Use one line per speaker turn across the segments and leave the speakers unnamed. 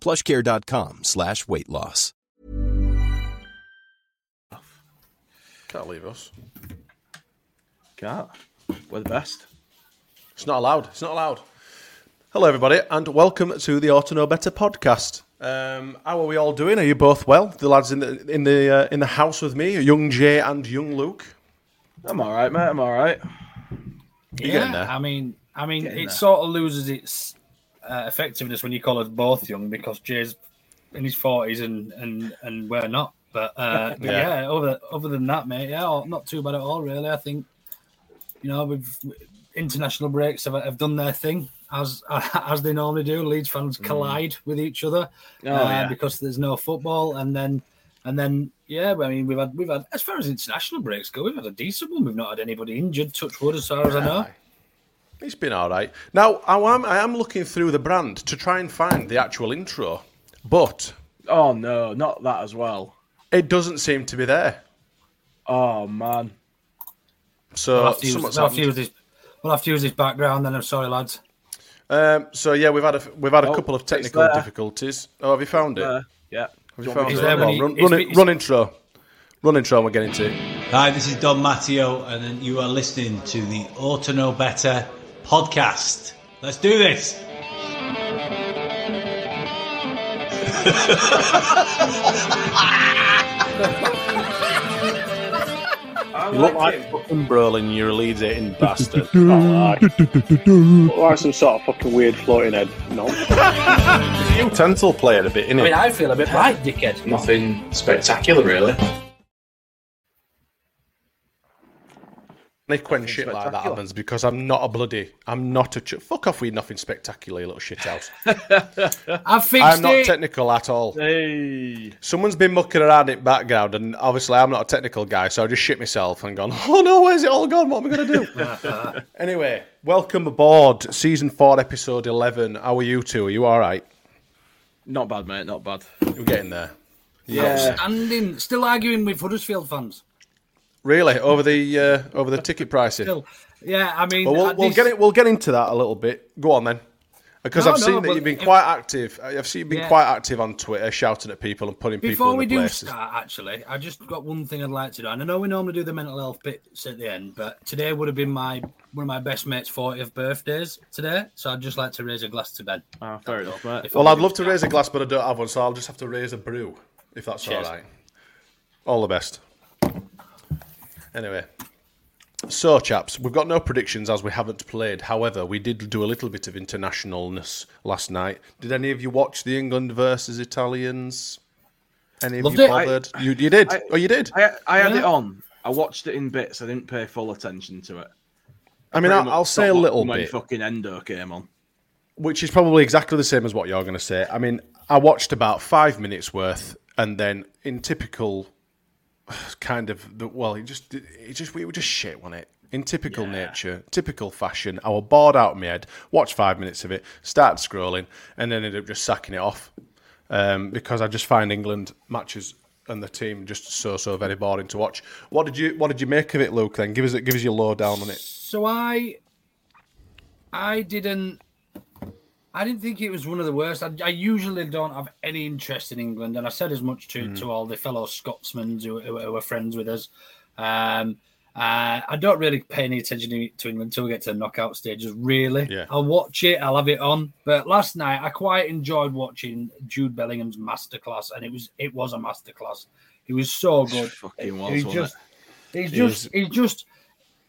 plushcare.com slash weight loss.
Can't leave us.
Can't. We're the best.
It's not allowed. It's not allowed. Hello, everybody, and welcome to the Ought to Know Better podcast. Um, how are we all doing? Are you both well? The lads in the in the uh, in the house with me, young Jay and young Luke.
I'm all right, mate. I'm all right.
You getting there?
I mean, I mean,
Getting
it
there.
sort of loses its uh, effectiveness when you call us both young because Jay's in his forties and and and we're not. But, uh, but
Yeah.
yeah. other other than that, mate, yeah, oh, not too bad at all, really. I think you know, we've international breaks have, have done their thing as as they normally do. Leeds fans collide with each other
Oh,
uh,
yeah.
because there's no football, and then and then yeah, I mean, we've had we've had as far as international breaks go, we've had a decent one. We've not had anybody injured. Touch wood, as far as I know.
Aye. It's been all right. Now, I am, I am looking through the brand to try and find the actual intro, but
Oh no, not that as well.
it doesn't seem to be there.
Oh man.
So,
We'll have to use,
something's
we'll have to use this. We'll have to use this background. Then I'm sorry, lads.
Um, so yeah, we've had a we've had a
Oh,
couple of technical difficulties. Oh, have you found it?
Uh, yeah.
have
Do
you
you want
found
me
it?
Is there
Go on,
when he-
run,
it's-
run, it-
it's-
run intro. Run intro, and we're getting to it.
Hi, this is Don Matteo, and you are listening to the Ought to Know Better podcast. Let's do this.
You look
like
like
it.
fucking Brolin, you're a Leeds eating bastard.
Look like some sort of fucking weird floating head. No.
Utensil player a bit, innit?
I mean, I feel a bit right, dickhead.
Nothing spectacular, really.
Nick when shit like that happens because I'm not a bloody, I'm not a ch- fuck off with nothing spectacular, you little shit house.
I've fixed
I'm not
it.
technical at all.
Hey.
Someone's been mucking around in background, and obviously I'm not a technical guy, so I just shit myself and gone, oh no, where's it all gone? What am I going to do? anyway, welcome aboard, season four, episode 11. How are you two? Are you all right?
Not bad, mate. Not bad.
We're getting there.
Yeah.
Standing, still arguing with Huddersfield fans.
Really? Over the uh, over the ticket pricing?
Still, yeah. I mean,
Well, we'll, we'll
this-
get it. We'll get into that a little bit. Go on then, because
No,
I've
no,
seen that you've been
if-
quite active. I've seen you've been
Yeah.
quite active on Twitter, shouting at people and putting people
Before we
the
do
places.
start, actually, I just got one thing I'd like to do. And I know we normally do the mental health bits at the end, but today would have been my one of my best mates' 40th birthdays today. So I'd just like to raise a glass to Ben.
Ah, fair enough, mate.
Well,
I
I'd love to raise a glass, but I don't have one, so I'll just have to raise a brew, if that's
Cheers.
all right. All the best. Anyway, so chaps, we've got no predictions as we haven't played. However, we did do a little bit of internationalness last night. Did any of you watch the England versus Italians? Any of
Loved
you
it.
bothered? you, you did?
I-
oh, you did?
I, I had
Yeah.
it on. I watched it in bits. I didn't pay full attention to it.
I mean, I'll, I'll say a little
when
bit.
fucking Endo came on.
which is probably exactly the same as what you're going to say. I mean, I watched about five minutes worth, and then in typical kind of the well, it just it just we were just shit on it. In typical nature, typical fashion, I was bored out of my head. Watched five minutes of it, started scrolling, and then ended up just sacking it off. um, because I just find England matches and the team just so so very boring to watch. What did you What did you make of it, Luke? Then give us give us your lowdown on it.
So I, I didn't, I didn't think it was one of the worst. I, I usually don't have any interest in England, and I said as much to,
Mm.
to all the fellow Scotsmen who, who, who are friends with us. Um, uh, I don't really pay any attention to, England until we get to the knockout stages. Really,
Yeah.
I'll watch it. I'll have it on. But last night, I quite enjoyed watching Jude Bellingham's masterclass, and it was it was a masterclass. He was so good.
He, was,
just,
He
just, he's just.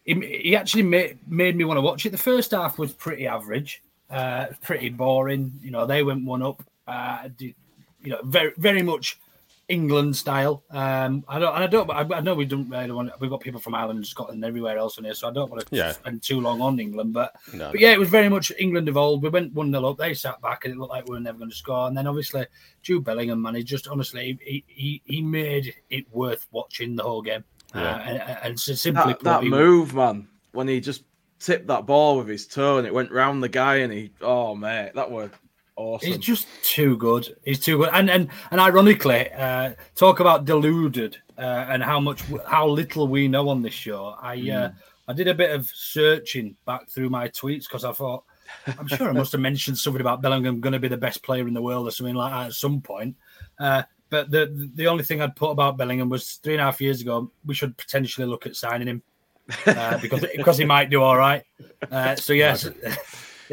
He, he actually made made me want to watch it. The first half was pretty average, uh, pretty boring. You know, they went one up. Uh, did, you know, very very much England style. Um, I don't, and I don't. I, I know we don't really want. We've got people from Ireland and Scotland and everywhere else in here, so I don't want to
Yeah.
spend too long on England. But
No.
but yeah, it was very much England of old. We went one 0 up. They sat back, and it looked like we were never going to score. And then obviously Jude Bellingham, man, he just honestly he he, he made it worth watching the whole game.
Yeah.
Uh, and, and so simply
that,
put,
that
he-
move, man, when he just tipped that ball with his toe and it went round the guy and he, oh mate, that was awesome.
He's just too good. He's too good. And and and ironically, uh, talk about deluded uh, and how much how little we know on this show. I uh,
Mm.
I did a bit of searching back through my tweets because I thought I'm sure I must have mentioned something about Bellingham going to be the best player in the world or something like that at some point. Uh, but the the only thing I'd put about Bellingham was three and a half years ago we should potentially look at signing him uh, because because he might do all right. Uh, so yes. Yeah,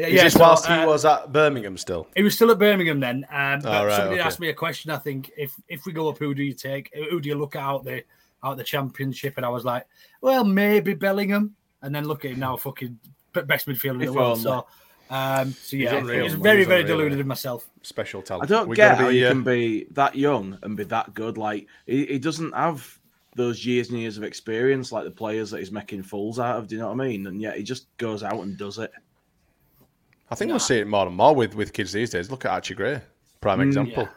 Is
yeah,
this
so,
whilst
uh,
he was at Birmingham still?
he was still at Birmingham then. Um, but
Oh, right,
somebody
okay.
asked me a question. I think if if we go up, who do you take? Who do you look out the out the championship? And I was like, well, maybe Bellingham. And then look at him now, fucking best midfielder in
If
the world. So, um, so yeah,
unreal,
it was very
He's
very
unreal,
deluded
yeah.
in myself.
Special talent.
I don't
We
get how
be,
you
uh,
can be that young and be that good. Like he, he doesn't have those years and years of experience like the players that he's making fools out of. Do you know what I mean? And yet he just goes out and does it.
I think we'll see it more and more with, with kids these days. Look at Archie Gray, prime
Mm,
example.
yeah.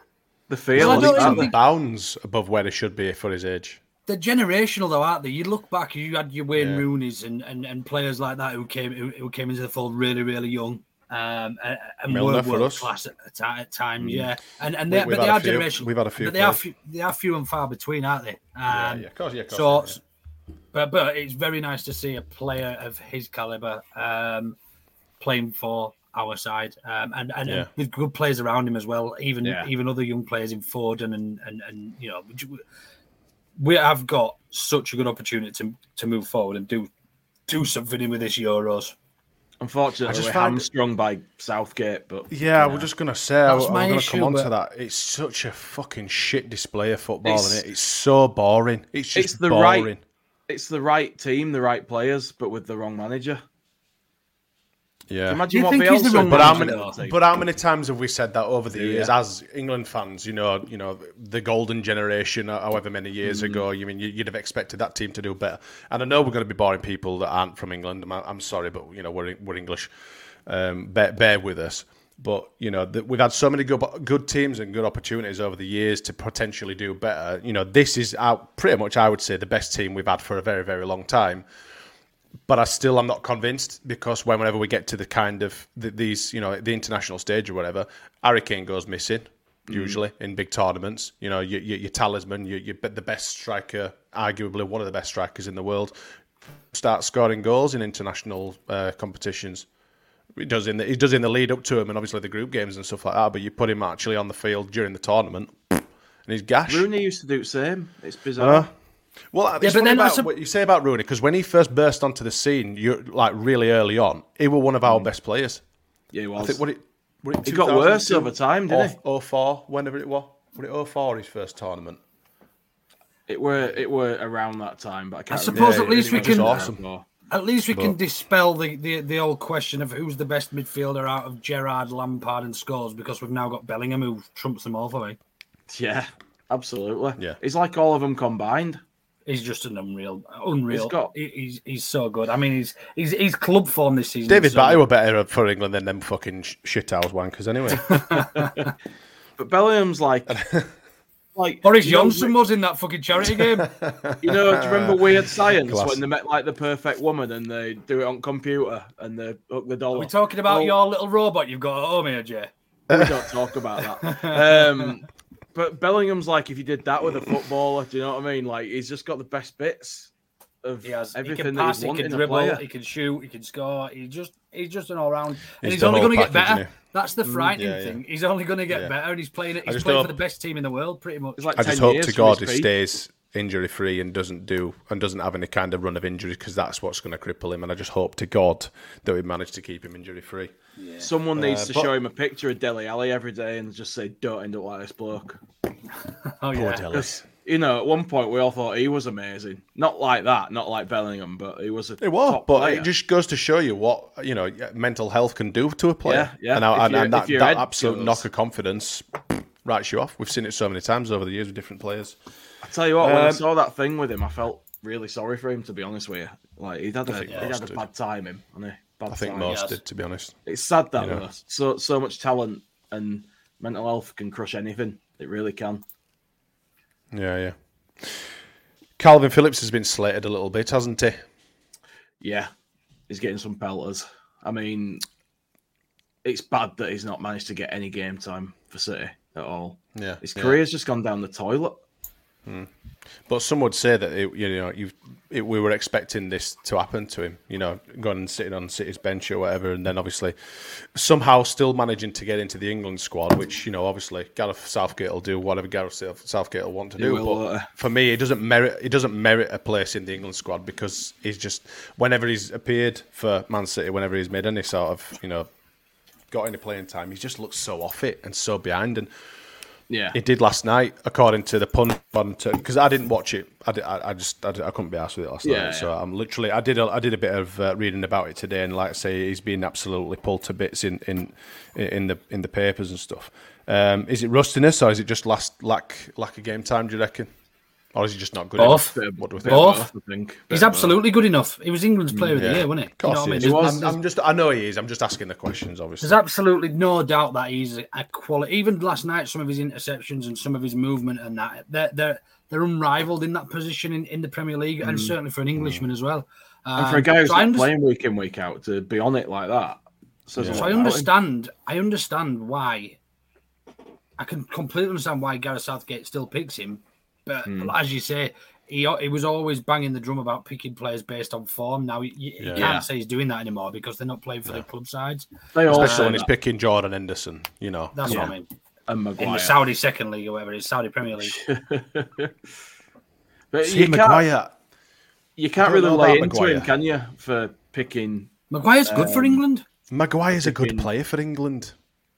The feel,
Well, I don't
Leaps
even
and
think-
bounds above where they should be for his age.
They're generational though, aren't they? You look back, you had your Wayne
Yeah.
Rooney's and, and, and players like that who came who, who came into the fold really really young. Um, and, and were world
us.
class at, at, at times,
Mm.
yeah. And and they, but they are
few.
generational.
We've had a few
but they are few, they are few and far between, aren't they?
Yeah,
Um,
yeah, of course, yeah, of course,
So,
yeah.
but but it's very nice to see a player of his caliber um, playing for our side, um, and and,
Yeah.
and with good players around him as well. Even
Yeah.
even other young players in Foden and and and you know we have got such a good opportunity to to move forward and do do something with this Euros.
Unfortunately,
I just
we're
find-
hamstrung by Southgate, but
Yeah,
you
we're just gonna say I,
am
going to
issue,
come on to that. It's such a fucking shit display of football,
It's-
isn't it? It's so boring. It's just
it's the
boring.
right it's the right team, the right players, but with the wrong manager.
Yeah.
Imagine
you
what
think he's the
Bielsa
wrong
But how many?
with.
But how many times have we said that over the
Yeah.
years as England fans? You know, you know, the golden generation, uh, however many years
Mm.
ago. You mean you- you'd have expected that team to do better? And I know we're going to be boring people that aren't from England. I'm, I'm sorry, but you know, we're we're English. Um, bear, bear with us. But you know, the, we've had so many good good teams and good opportunities over the years to potentially do better. You know, this is out pretty much, I would say, the best team we've had for a very very long time but I still am not convinced because when, whenever we get to the kind of the, these, you know, the international stage or whatever, Harry Kane goes missing usually in big tournaments. You know, your, your, your talisman, your, your the best striker, arguably one of the best strikers in the world, starts scoring goals in international uh, competitions. He does in the he does in the lead up to him, and obviously the group games and stuff like that. But you put him actually on the field during the tournament, and he's gash.
Rooney used to do the same. It's bizarre.
Uh, well,
Yeah, but then I
about
sup-
what you say about Rooney because when he first burst onto the scene, you like really early on, he was one of our mm. best players.
yeah, he
I
was.
think what it, what it
He got worse over time, didn't he?
Oh four, whenever it was. Was it 04 his first tournament?
It were it were around that time, but I
I
can't.
suppose
Yeah,
at least
it
we
was
can
awesome.
at least we can dispel the, the the old question of who's the best midfielder out of Gerrard, Lampard, and Scholes because we've now got Bellingham who trumps them all for me.
Yeah, absolutely.
Yeah.
He's like all of them combined.
He's just an unreal, unreal.
He's got-
he's he's so good. I mean, he's he's he's club form this season.
David
so
Batty were better for England than them fucking sh- shithouse wankers anyway.
But Bellingham's like, like
Boris
you know,
Johnson was in that fucking charity game.
You know, do you remember Weird Science
Class.
when they met like the perfect woman and they do it on computer and they hook the
Are
dollar?
we talking about
Well,
your little robot you've got at home here, Jay?
we don't talk about that. Um, but Bellingham's like if you did that with a footballer, do you know what I mean? Like he's just got the best bits of
He has. He
everything
can
that
pass.
you
He can dribble.
player.
He can shoot. He can score. He just. He's just an all round. And
He's
he's, only going to get better. That's the mm, frightening
yeah, yeah.
thing. He's only going to get
Yeah.
better, and he's playing.
I
He's playing
hope-
for the best team in the world, pretty much.
Like
I just hope to God he
peak.
stays injury free and doesn't do and doesn't have any kind of run of injuries because that's what's going to cripple him. And I just hope to God that we manage to keep him injury free.
Someone needs
Uh,
to
but-
show him a picture of Dele Alli every day and just say, "Don't end up like this bloke."
Oh yeah.
Because you know, at one point we all thought he was amazing. Not like that, not like Bellingham, but he was a
It was,
top
but
player.
it just goes to show you what you know mental health can do to a player.
Yeah, yeah.
And, I- and, and that, that absolute
goes-
knock of confidence writes you off. We've seen it so many times over the years with different players.
I tell you what, when I
Um,
saw that thing with him, I felt really sorry for him. To be honest with you, like he'd had a, he'd had a
did.
bad time, him, and bad
I think
time.
most
Yes.
did, to be honest.
It's sad that
you know.
so so much talent and mental health can crush anything. It really can.
Yeah, yeah. Kalvin Phillips has been slated a little bit, hasn't he?
Yeah, he's getting some pelters. I mean, it's bad that he's not managed to get any game time for City at all.
Yeah,
His
yeah.
career's just gone down the toilet.
But some would say that it, you know it, we were expecting this to happen to him. You know, going and sitting on City's bench or whatever, and then obviously somehow still managing to get into the England squad, which you know obviously Gareth Southgate will do whatever Gareth Southgate will want to do.
will,
but
uh,
for me, it doesn't merit it doesn't merit a place in the England squad because he's just whenever he's appeared for Man City, whenever he's made any sort of you know got any playing time, he just looks so off it and so behind and.
Yeah,
It did last night, according to the pun because I didn't watch it. I, did, I, I just I, I couldn't be asked with it last
Yeah,
night. So I'm literally I did a, I did a bit of uh, reading about it today, and like I say, he's been absolutely pulled to bits in in in the in the papers and stuff. Um, is it rustiness or is it just last lack lack of game time? Do you reckon, or is he just not good
Both.
enough? What do we think?
Both.
I think.
He's
of
absolutely good enough. He was England's player of the
Yeah.
year, wasn't he?
Of course,
you know
he
what I
is.
mean? There's-
I'm, I'm just I know he is. I'm just asking the questions, obviously.
There's absolutely no doubt that he's a quality. Even last night, some of his interceptions and some of his movement and that they're they're, they're unrivaled in that position in, in the Premier League and certainly for an Englishman as well.
Mm. And for a
Um,
guy who's
so I
not playing week in week out to be on it like that, says a
So I understand. I understand why. I can completely understand why Gareth Southgate still picks him, but
Hmm.
as you say, he he was always banging the drum about picking players based on form. Now you, you
Yeah.
can't
Yeah.
say he's doing that anymore because they're not playing for the club sides.
They
Especially
say
when he's picking Jordan Henderson, you know.
That's
Yeah.
what I mean.
and
In the Saudi Second League or whatever it is, Saudi Premier League.
but
See
you can't, you can't really lay into
Maguire.
him, can you, for picking?
Maguire's good for
Um,
England.
Maguire's a good player for England.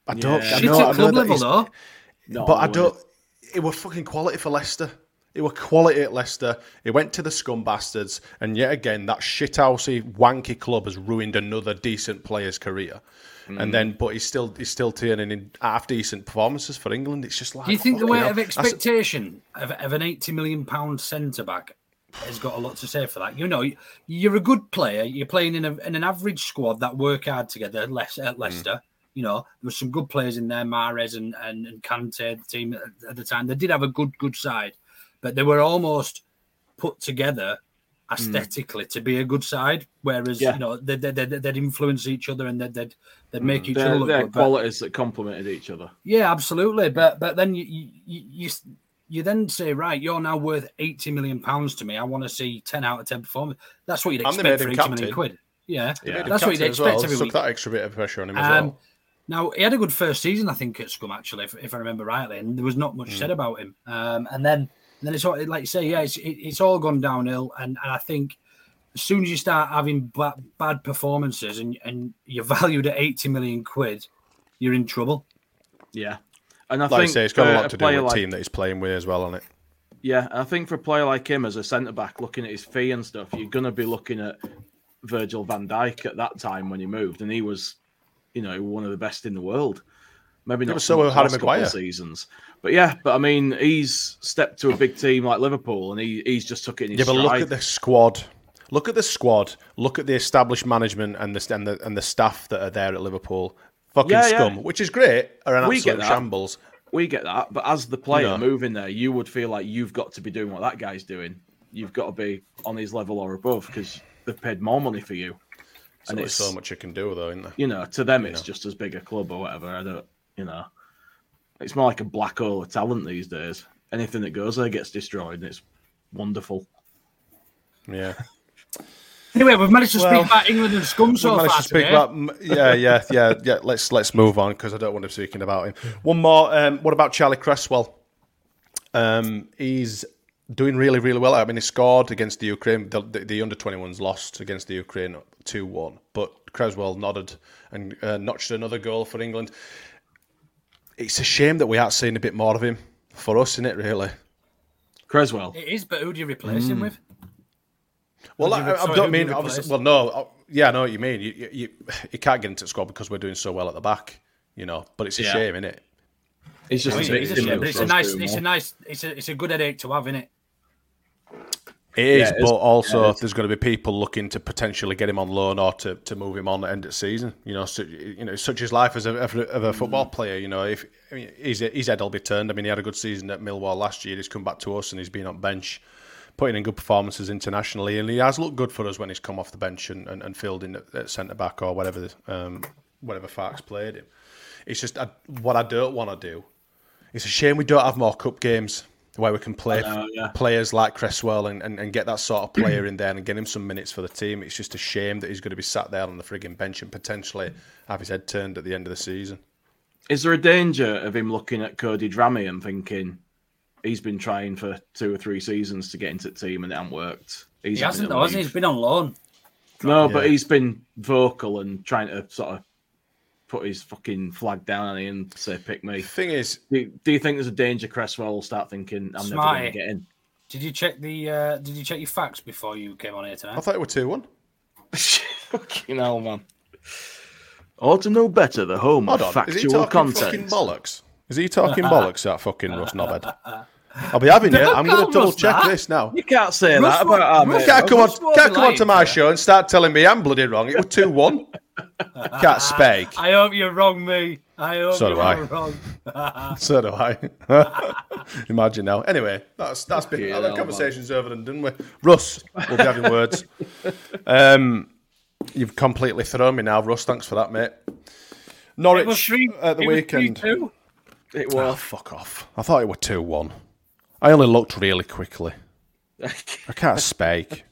I don't.
Yeah.
I
Shit
know, I
at
know
club level though.
No,
But I
wouldn't.
don't. It was fucking quality for Leicester. It were quality at Leicester. It went to the scum bastards, and yet again, that shithousey, wanky club has ruined another decent player's career.
Mm.
And then, but he's still he's still turning in half decent performances for England. It's just like
Do you think the weight
hell.
of expectation of, of an eighty million pound centre back has got a lot to say for that? You know, you're a good player. You're playing in, a, in an average squad that work hard together.
Mm.
at Leicester, you know, there were some good players in there. Mahrez and and, and Kante, the team at, at the time, they did have a good good side, but they were almost put together aesthetically to be a good side. Whereas
Yeah.
you know they they they'd, they'd influence each other and they'd they'd, they'd make each other
They're,
look
they're
good. but-
qualities that complemented each other.
yeah, absolutely. But but then you you, you you then say, right, you're now worth eighty million pounds to me. I want to see ten out of ten performance. That's what you'd expect for
him
eighty million
captain.
quid. Yeah,
They made him
that's what you'd expect
well.
every
Took
week.
that extra bit of pressure on him as
Um,
well.
Now he had a good first season, I think, at Scum actually, if, if I remember rightly, and there was not much
Mm.
said about him. Um, and then and then it's all like you say, yeah, it's it, it's all gone downhill, and, and I think. As soon as you start having bad, bad performances and, and you're valued at 80 million quid, you're in trouble.
Yeah, and I
Like I say, it's got a lot to do
player
with the team that he's playing with as well on it.
Yeah, and I think for a player like him as a centre back, looking at his fee and stuff, you're going to be looking at Virgil van Dijk at that time when he moved, and he was, you know, one of the best in the world. Maybe not so
Harry
last couple of
Maguire.
seasons, but yeah, but I mean, he's stepped to a big team like Liverpool, and he, he's just took it in his
Yeah, but look at the squad. Look at the squad. Look at the established management and the and the, and the staff that are there at Liverpool. Fucking
Yeah, yeah.
which is great, are an
We get
absolute shambles.
We get that, but as the player
know.
moving there, you would feel like you've got to be doing what that guy's doing. You've got to be on his level or above because they've paid more money for you.
So
And
there's
it's-
so much you can do though, isn't there?
You know, to them, it's just as big a club or whatever. I don't. You know, it's more like a black hole of talent these days. Anything that goes there gets destroyed, and it's wonderful.
Yeah.
Anyway, we've managed to
Well,
speak about England and scum so
we managed
far
to speak
today.
about yeah, yeah, yeah, yeah. Let's let's move on because I don't want to be speaking about him. One more. Um, what about Charlie Cresswell? Um, he's doing really, really well. I mean, he scored against the Ukraine. The, the, the under twenty ones lost against the Ukraine two one, but Cresswell nodded and uh, notched another goal for England. It's a shame that we aren't seeing a bit more of him for us, isn't it? Really.
Cresswell.
It is, but who do you replace him
Mm.
with?
Well,
Who
I, I don't
who do you
mean obviously. Well, no, I- yeah, I know what you mean. You, you, you, you can't get into the squad because we're doing so well at the back, you know. But it's a
Yeah.
shame, isn't it?
It's just
I
a
mean, it is a shame, it's a nice, it's a nice, it's a, it's a good headache to have, isn't it?
It is,
Yeah, it is.
but also
Yeah, is.
there's going to be people looking to potentially get him on loan or to, to move him on at the end of the season. You know, so, you know, such is life as a, of a, football player. You know, if I mean, his his head will be turned. I mean, he had a good season at Millwall last year. He's come back to us and he's been on bench, putting in good performances internationally, and he has looked good for us when he's come off the bench and, and, and filled in at, at centre back or whatever um, whatever Farke's played him. It's just I, what I don't want to do. It's a shame we don't have more cup games where we can play
know, yeah.
players like Cresswell and, and, and get that sort of player in there and get him some minutes for the team. It's just a shame that he's going to be sat there on the frigging bench and potentially have his head turned at the end of the season.
Is there a danger of him looking at Cody Drameh and thinking he's been trying for two or three seasons to get into the team and it hasn't worked? He's
he hasn't,
to
though, has he? He's been on loan.
No, but he's been vocal and trying to sort of put his fucking flag down on and say, pick me.
Thing is,
Do, do you think there's a danger Cresswell will start thinking, I'm never
Smarty.
going to get in?
Did you check the? Uh, did you check your facts before you came on here tonight?
I thought it were 2 1.
fucking hell, man. Ought to know better, the home
Hold
of
on. Is he
factual
talking fucking
content.
bollocks? Is he talking bollocks, that fucking Russ Knobhead? I'll be having you.
Don't
I'm going to double check
that.
this now.
You can't say
Russ
that about our
Russ
mate.
Can't come on, can't come on to my show and start telling me I'm bloody wrong. It was 2 1. Can't speak.
I hope you're wrong, me. I hope
So do
you're
I.
wrong.
So do I. Imagine now. Anyway, that's that's been
Fucking
that
hell,
conversation's over and done with. Russ, we'll be having words. Um, you've completely thrown me now, Russ. Thanks for that, mate.
It was
Norwich
three-
at the
it was
weekend.
3-2.
It
Oh,
was.
fuck off. I thought it were 2 1. I only looked really quickly. I can't speak.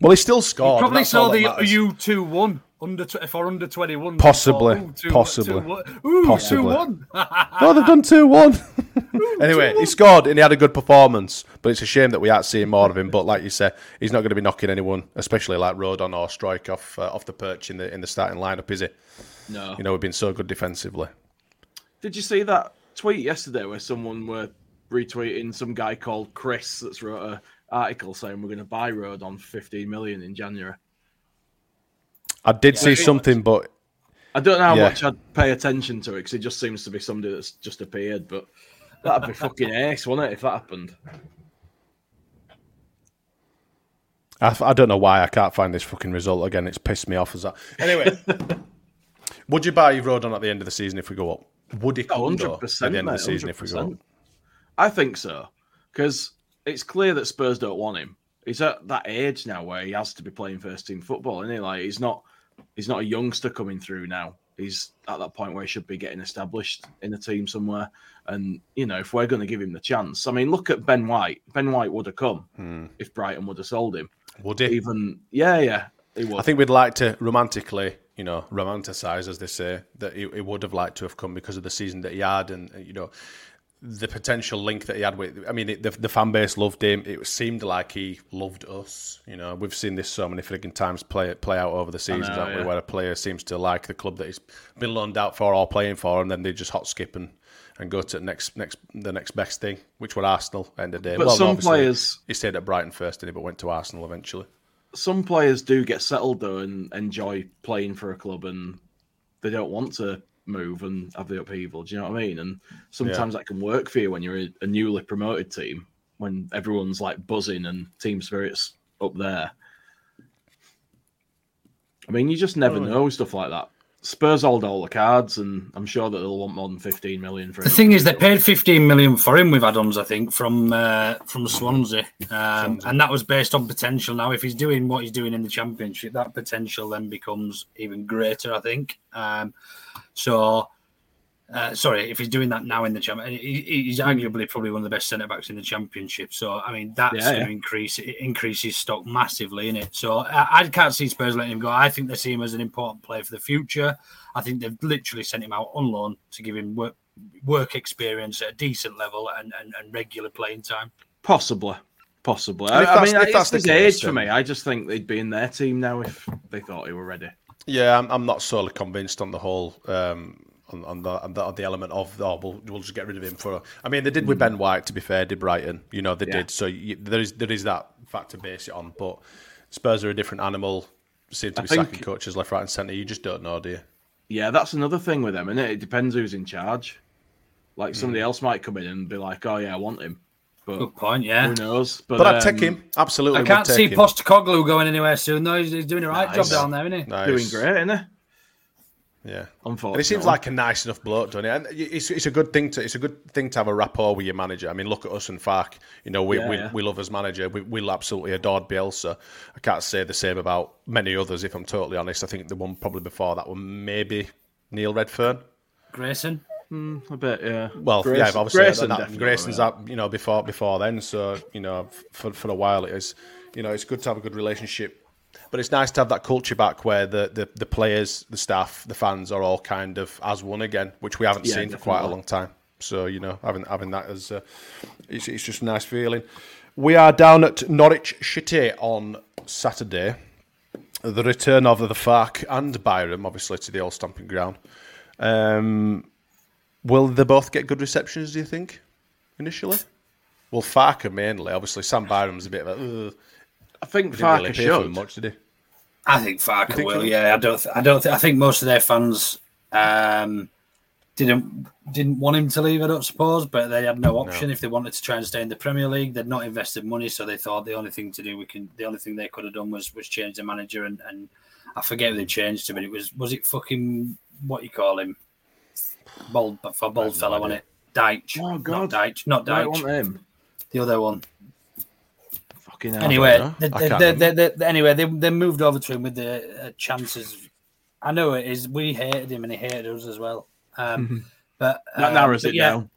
Well, he still scored.
Probably saw the. U two one under tw- for under twenty one.
Possibly. Possibly.
Ooh,
Possibly.
2-1.
No, they've done 2 1. anyway, he scored and he had a good performance, but it's a shame that we aren't seeing more of him. But like you said, he's not going to be knocking anyone, especially like Rodon or Struijk, off uh, off the perch in the in the starting lineup, is he?
No.
You know, we've been so good defensively.
Did you see that tweet yesterday where someone were retweeting some guy called Chris that's wrote an article saying we're going to buy Rodon 15 million in January?
I did see something, but
I don't know how
Yeah.
much I'd pay attention to it because it just seems to be somebody that's just appeared, but that'd be fucking ace, wouldn't it, if that happened?
I, I don't know why I can't find this fucking result again. It's pissed me off as that. Anyway, would you buy Rodon at the end of the season if we go up? Would he oh, come though, at
100%,
the end of the season if we go up?
100%. I think so because it's clear that Spurs don't want him. He's at that age now where he has to be playing first team football, isn't he? Like he's not he's not a youngster coming through now. He's at that point where he should be getting established in a team somewhere. And you know, if we're going to give him the chance, I mean, look at Ben White. Ben White would have come hmm. if Brighton would have sold him.
Would he?
Even yeah, yeah, he would.
I think we'd like to romantically, you know, romanticize, as they say, that he, he would have liked to have come because of the season that he had, and you know, the potential link that he had with. I mean, it, the the fan base loved him. It seemed like he loved us. You know, we've seen this so many frigging times play play out over the seasons,
know,
haven't we,
yeah.
where a player seems to like the club that he's been loaned out for or playing for, and then they just hot skip and. And go to the next, next, the next best thing, which were Arsenal. End of the day.
But
well,
some players-
he stayed at Brighton first, didn't he? But went to Arsenal eventually.
some players do get settled though and enjoy playing for a club and they don't want to move and have the upheaval. Do you know what I mean? And sometimes that can work for you when you're a, a newly promoted team when everyone's like buzzing and team spirits up there. I mean, you just never know stuff like that. Spurs hold all the cards, and I'm sure that they'll want more than 15 million for him.
The thing is, they paid 15 million for him with add-ons, I think, from uh, from Swansea, um, and that was based on potential. Now, if he's doing what he's doing in the Championship, that potential then becomes even greater, I think. Um, so, Uh, sorry, if he's doing that now in the championship, he's arguably probably one of the best centre backs in the championship. So I mean, that's
Yeah,
going
yeah.
to increase increase his stock massively in it. So I, I can't see Spurs letting him go. I think they see him as an important player for the future. I think they've literally sent him out on loan to give him work work experience at a decent level and, and, and regular playing time.
Possibly. Possibly. I, I mean,
if that's
it's
the
his
case,
age for me. I just think they'd be in their team now if they thought he were ready.
Yeah, I'm, I'm not solely convinced on the whole um, on, on, the, on the on the element of oh we'll, we'll just get rid of him for. I mean, they did with Ben White. To be fair, did Brighton. You know they
Yeah.
did. So you, there is there is that fact to base it on. But Spurs are a different animal. Seem to be
think-
sacking coaches left, right, and centre. You just don't know, do you?
Yeah, that's another thing with them, is it? It depends who's in charge. Like
Hmm.
somebody else might come in and be like, "Oh yeah, I want him," but
Good point. Yeah.
who knows?
But, I'd take
um,
him absolutely.
I can't see
him.
Postecoglou going anywhere soon. though. he's, he's doing a right job down there, isn't he?
Nice.
Doing great, isn't he?
Yeah.
Unfortunately,
And he seems like a nice enough bloke, doesn't he? And it's, it's a good thing to it's a good thing to have a rapport with your manager. I mean, look at us and Farke. You know, we
Yeah,
we,
yeah.
we love his manager. We we absolutely adored Bielsa. I can't say the same about many others, if I'm totally honest. I think the one probably before that one maybe Neil Redfearn.
Grayson.
A bit, yeah.
Well, yeah,
Grayson-
but obviously
Grayson
that,
definitely,
Grayson's
yeah.
up, you know, before before then. So you know, for for a while it is, you know, it's good to have a good relationship. But it's nice to have that culture back where the, the, the players, the staff, the fans are all kind of as one again, which we haven't
Yeah,
seen for quite a long time. So you know, having having that as uh, it's, it's just a nice feeling. We are down at Norwich City on Saturday. The return of the Farke and Byram, obviously, to the old stomping ground. Um, will they both get good receptions? Do you think initially? Well, Farke mainly. Obviously, Sam Byram's a bit of a. "Ugh."
I think
Didn't really
Farke
pay for him
should.
much, did he?
I think Farke
think
will.
he-
Yeah, I don't. Th- I don't. Th- I think most of their fans um, didn't didn't want him to leave. I don't suppose, but they had no option if they wanted to try and stay in the Premier League. They'd not invested money, so they thought the only thing to do we can. The only thing they could have done was was change the manager, and, and I forget who they changed to, but it was was it fucking what you call him, bold for bold fella, wasn't it? Deitch.
Oh,
not
God.
Deitch, not
I
Deitch.
want him.
The other one.
Fucking hell.
Anyway, they, they, they, they, they- anyway, they, they moved over to him with the uh, chances. I know it is. We hated him, and he hated us as well. Um, but
that
um,
narrows
but
it
yeah,
down.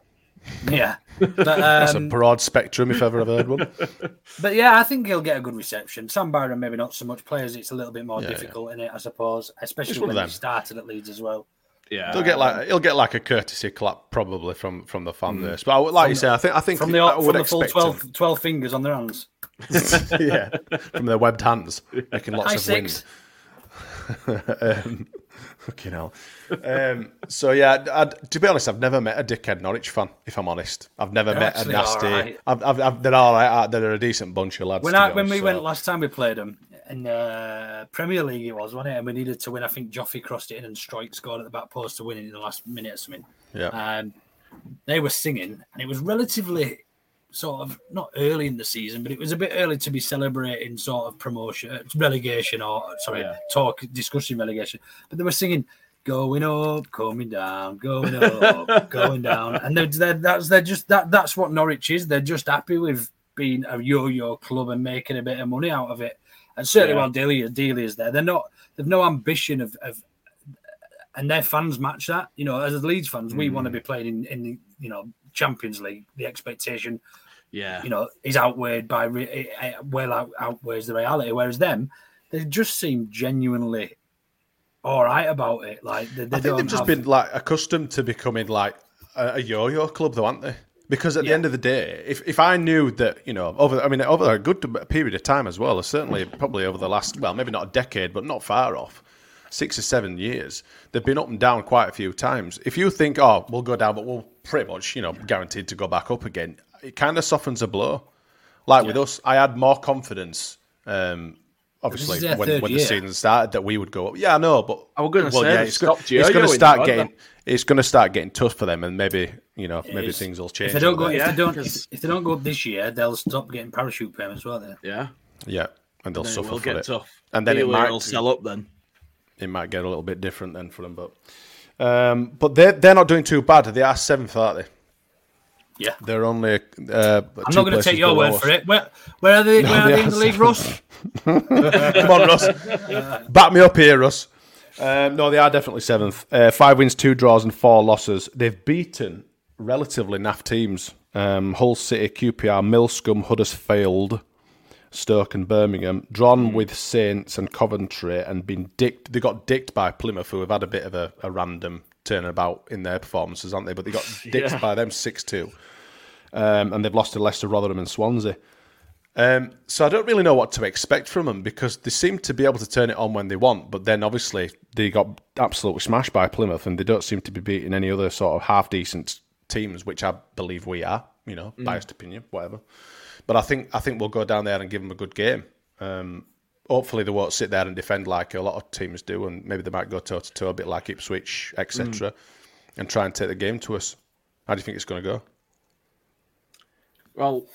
Yeah, but
That's a
um,
broad spectrum, if ever I've heard one.
but yeah, I think he'll get a good reception. Sam Byram maybe not so much. Players, it's a little bit more
Yeah, yeah.
difficult in it, I suppose, especially
It's one of
when he
them.
started at Leeds as well.
Yeah.
He'll get like he'll get like a courtesy clap probably from from the fan base. But I would- like you say, I think I think
Mm. From the,
I would
from the full
expect
12, 12 fingers on their hands.
yeah, from their webbed hands, making lots
High
of
six.
wind. um, fucking hell. Um, so yeah, I'd, to be honest, I've never met a dickhead Norwich fan. If I'm honest, I've never
They're
met a nasty.
alright.
I've, I've, I've, they're all right. They're a decent bunch of lads.
When I
be
when we
honest,
went last time we played them in the Premier League, it was, wasn't it? And we needed to win. I think Joffrey crossed it in and Struijk scored at the back post to win it in the last minute or something.
yeah,
Um, they were singing, and it was relatively sort of not early in the season, but it was a bit early to be celebrating sort of promotion, relegation, or sorry,
Yeah.
talk discussing relegation. But they were singing. Going up, coming down, going up, going down, and they're, they're, that's they're just that. That's what Norwich is. They're just happy with being a yo-yo club and making a bit of money out of it. And certainly,
Yeah.
while Delia Delia is there, they're not. They've no ambition of, of and their fans match that. You know, as Leeds fans, we want to be playing in, in the you know Champions League. The expectation,
Yeah.
you know, is outweighed by re- eh, eh, well out, outweighs the reality. Whereas them, they just seem genuinely all right about it. Like they, they
I think they've just
have-
been like accustomed to becoming like a, a yo-yo club, though, aren't they? Because at the end of the day, if, if I knew that you know over, I mean, over a good period of time as well, certainly probably over the last, well, maybe not a decade, but not far off, six or seven years, they've been up and down quite a few times. If you think, oh, we'll go down, but we'll pretty much, you know, guaranteed to go back up again, it kind of softens a blow. Like with us, I had more confidence. Um, obviously, when, when the season started, that we would go up. Yeah, I know, but
I was gonna say,
yeah, it's, go, it's going to start getting it's going to start getting tough for them, and maybe you know maybe
is.
things will change.
If they don't go, if
bit.
they don't, if,
'cause-
if they don't go up this year, they'll stop getting parachute payments, won't they?
Yeah.
yeah, and they'll
Then it
suffer
will
for
get
it.
tough.
And then it
Delia
might
will sell up then.
it might get a little bit different then for them, but um, but they're they're not doing too bad. They are seventh, aren't they?
Yeah.
They're only. Uh,
I'm not going to take your word for it. Where, where are they?
No,
where are
they
they in the league. Russ?
Come on, Russ. Back me up here, Russ. Um, no, they are definitely seventh. Uh, five wins, two draws, and four losses. They've beaten relatively naff teams. Um, Hull City, QPR, Millscombe, Huddersfield, Stoke, and Birmingham. Drawn with Saints and Coventry, and been dicked. They got dicked by Plymouth, who have had a bit of a, a random turnabout in their performances, aren't they? But they got dicked
Yeah.
by them six two, um, and they've lost to Leicester, Rotherham, and Swansea. Um, so I don't really know what to expect from them because they seem to be able to turn it on when they want, but then obviously they got absolutely smashed by Plymouth, and they don't seem to be beating any other sort of half decent teams, which I believe we are. You know,
Mm.
biased opinion, whatever. But I think I think we'll go down there and give them a good game. Um, hopefully they won't sit there and defend like a lot of teams do, and maybe they might go toe to toe a bit like Ipswich, etc., and try and take the game to us. How do you think it's going to go?
Well,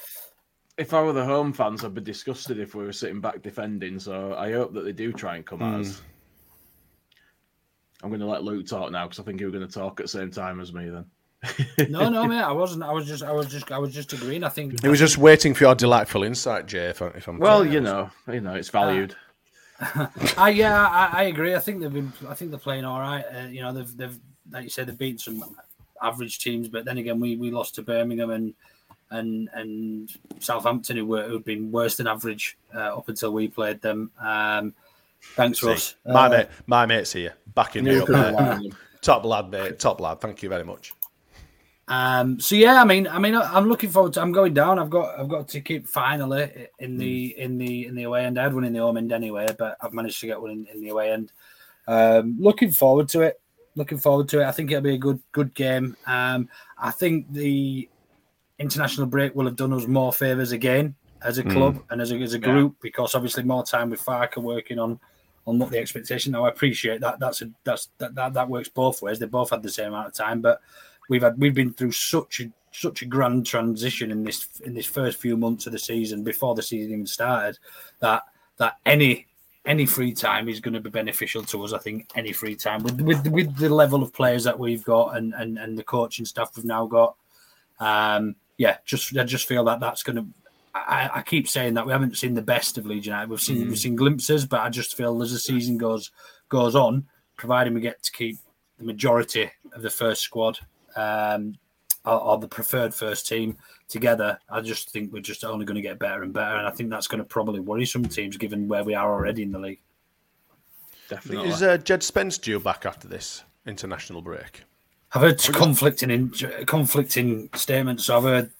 if I were the home fans, I'd be disgusted if we were sitting back defending. So I hope that they do try and come at
Hmm.
us. I'm going to let Luke talk now because I think you were going to talk at the same time as me. Then
no, no, mate. I wasn't. I was just. I was just. I was just agreeing. I think.
It was just waiting for your delightful insight, Jay. If, I, if I'm
well, you know, you know, it's valued.
I yeah, I, I agree. I think they've been. I think they're playing all right. Uh, you know, they've they've like you said, they've beaten some average teams, but then again, we we lost to Birmingham and and and Southampton, who were who'd been worse than average uh, up until we played them. Um, thanks,
See,
Russ.
my
Uh,
mate, my mate's here, backing me
New
up. Top lad, mate. Top lad. Thank you very much.
Um, so yeah, I mean, I mean, I'm looking forward to. I'm going down. I've got, I've got to keep finally in the in the in the away end. I had one in the home end anyway, but I've managed to get one in, in the away end. Um, looking forward to it. Looking forward to it. I think it'll be a good good game. Um, I think the international break will have done us more favors again as a club and as a, as a group because obviously more time with Farke working on on what the expectation. Now I appreciate that. That's a that's that that, that works both ways. They both had the same amount of time, but we've had we've been through such a such a grand transition in this in this first few months of the season before the season even started that that any any free time is going to be beneficial to us. I think any free time with with with the level of players that we've got and and, and the coaching staff we've now got. Um, yeah, just I just feel that that's going to. I, I keep saying that we haven't seen the best of Leeds United. We've seen we've seen glimpses, but I just feel as the season goes goes on, providing we get to keep the majority of the first squad um, or, or the preferred first team together, I just think we're just only going to get better and better, and I think that's going to probably worry some teams given where we are already in the league.
Definitely.
Is uh, Djed Spence due back after this international break?
I've heard conflicting in, conflicting statements. So I've heard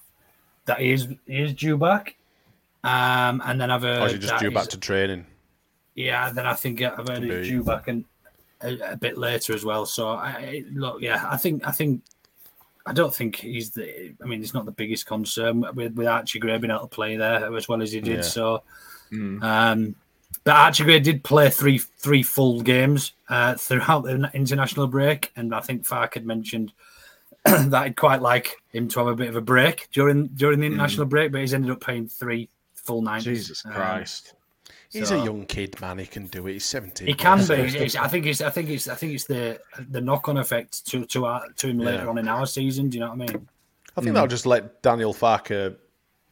that he is he is due back, um, and then I've heard
Or is he just
that
due back to training?
Yeah, then I think I've heard he's due back and a, a bit later as well. So I, look, yeah, I think I think I don't think he's the. I mean, it's not the biggest concern with, with Archie Gray being able to play there as well as he did.
Yeah.
So, um, but Archie Gray did play three three full games uh, throughout the international break, and I think Farke had mentioned that I'd quite like him to have a bit of a break during during the international break, but he's ended up playing three full nights.
Jesus
Um,
Christ.
He's
So-
a young kid, man. He can do it. He's seventeen.
he can
So
be.
he's-
It's- I think it's. I think it's. I think it's the the knock on effect to to our, to him later
Yeah.
on in our season. Do you know what I mean?
I think hmm. that'll just let Daniel Farke,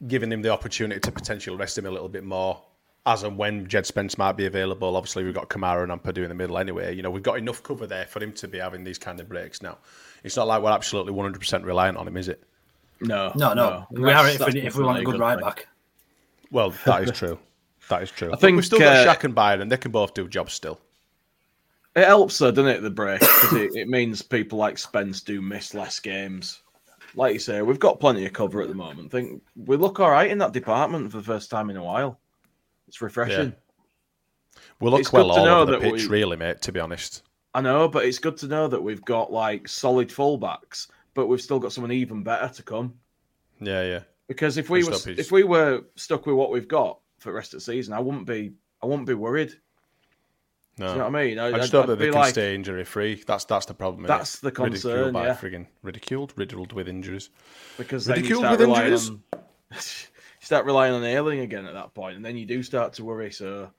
giving him the opportunity to potentially rest him a little bit more, as and when Djed Spence might be available. Obviously, we've got Kamara and Ampadu in the middle anyway. You know, we've got enough cover there for him to be having these kind of breaks now. It's not like we're absolutely 100% reliant on him, is it?
No,
No, no. we
That's-
are if we, if we want a good
good
right
thing.
back.
Well, that is true. That is true.
I think,
we've still got
uh,
Shaq and Byram. They can both do jobs still.
It helps though, doesn't it, the break? Because it, it means people like Spence do miss less games. Like you say, we've got plenty of cover at the moment. I think we look all right in that department for the first time in a while. It's refreshing.
We look
It's
well
good
all
know
over the pitch,
we-
really, mate. To be honest.
I know, but it's good to know that we've got like solid fullbacks, but we've still got someone even better to come.
Yeah, yeah.
Because if we
Good
were
stoppage.
if we were stuck with what we've got for the rest of the season, I wouldn't be I wouldn't be worried.
No.
Do you know what I mean? I,
I just hope that they can
like-
stay injury free. That's that's the problem.
That's the
Ridiculed
concern,
by
yeah.
frigging ridiculed, riddled with injuries.
because then you
Ridiculed
start
with
relying
injuries?
on you start relying on Ayling again at that point, and then you do start to worry. So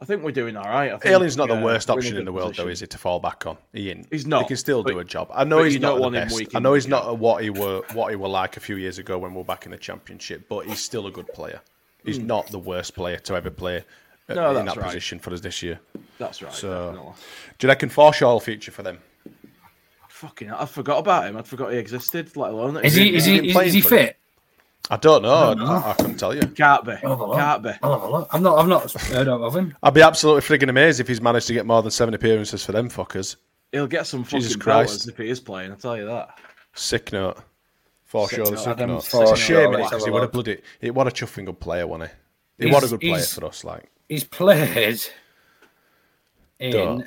I think we're doing all right. I think,
Ayling's not the
uh,
worst option in
good
the world,
position.
though, is it? To fall back on, he ain't.
He's not,
He can still do a job. I know he's not the best. I know he's not what he were what he were like a few years ago when we were back in the championship. But he's still a good player. He's
Hmm.
not the worst player to ever play uh,
No,
in that
right.
position for us this year.
That's right.
So,
definitely.
do you reckon Forshaw will feature for them?
Fucking, hell, I forgot about him. I forgot he existed. Let alone that
Is he is he is,
playing
is he
for them.
fit?
I don't know. I,
don't know.
I, couldn't tell you.
Can't be.
I'll have a.
Can't be.
I'll have a look. I've not I've not heard of him.
I'd be absolutely frigging amazed if he's managed to get more than seven appearances for them fuckers.
He'll get some fucking
Jesus Christ.
if he is playing. I tell you that.
Sick note. For sure,
Adam
note.
Forshaw,
It's a shame because
have
he would have bloody. He what a chuffing good player, wasn't he? He was a good player for us. Like
He's played in
Duh.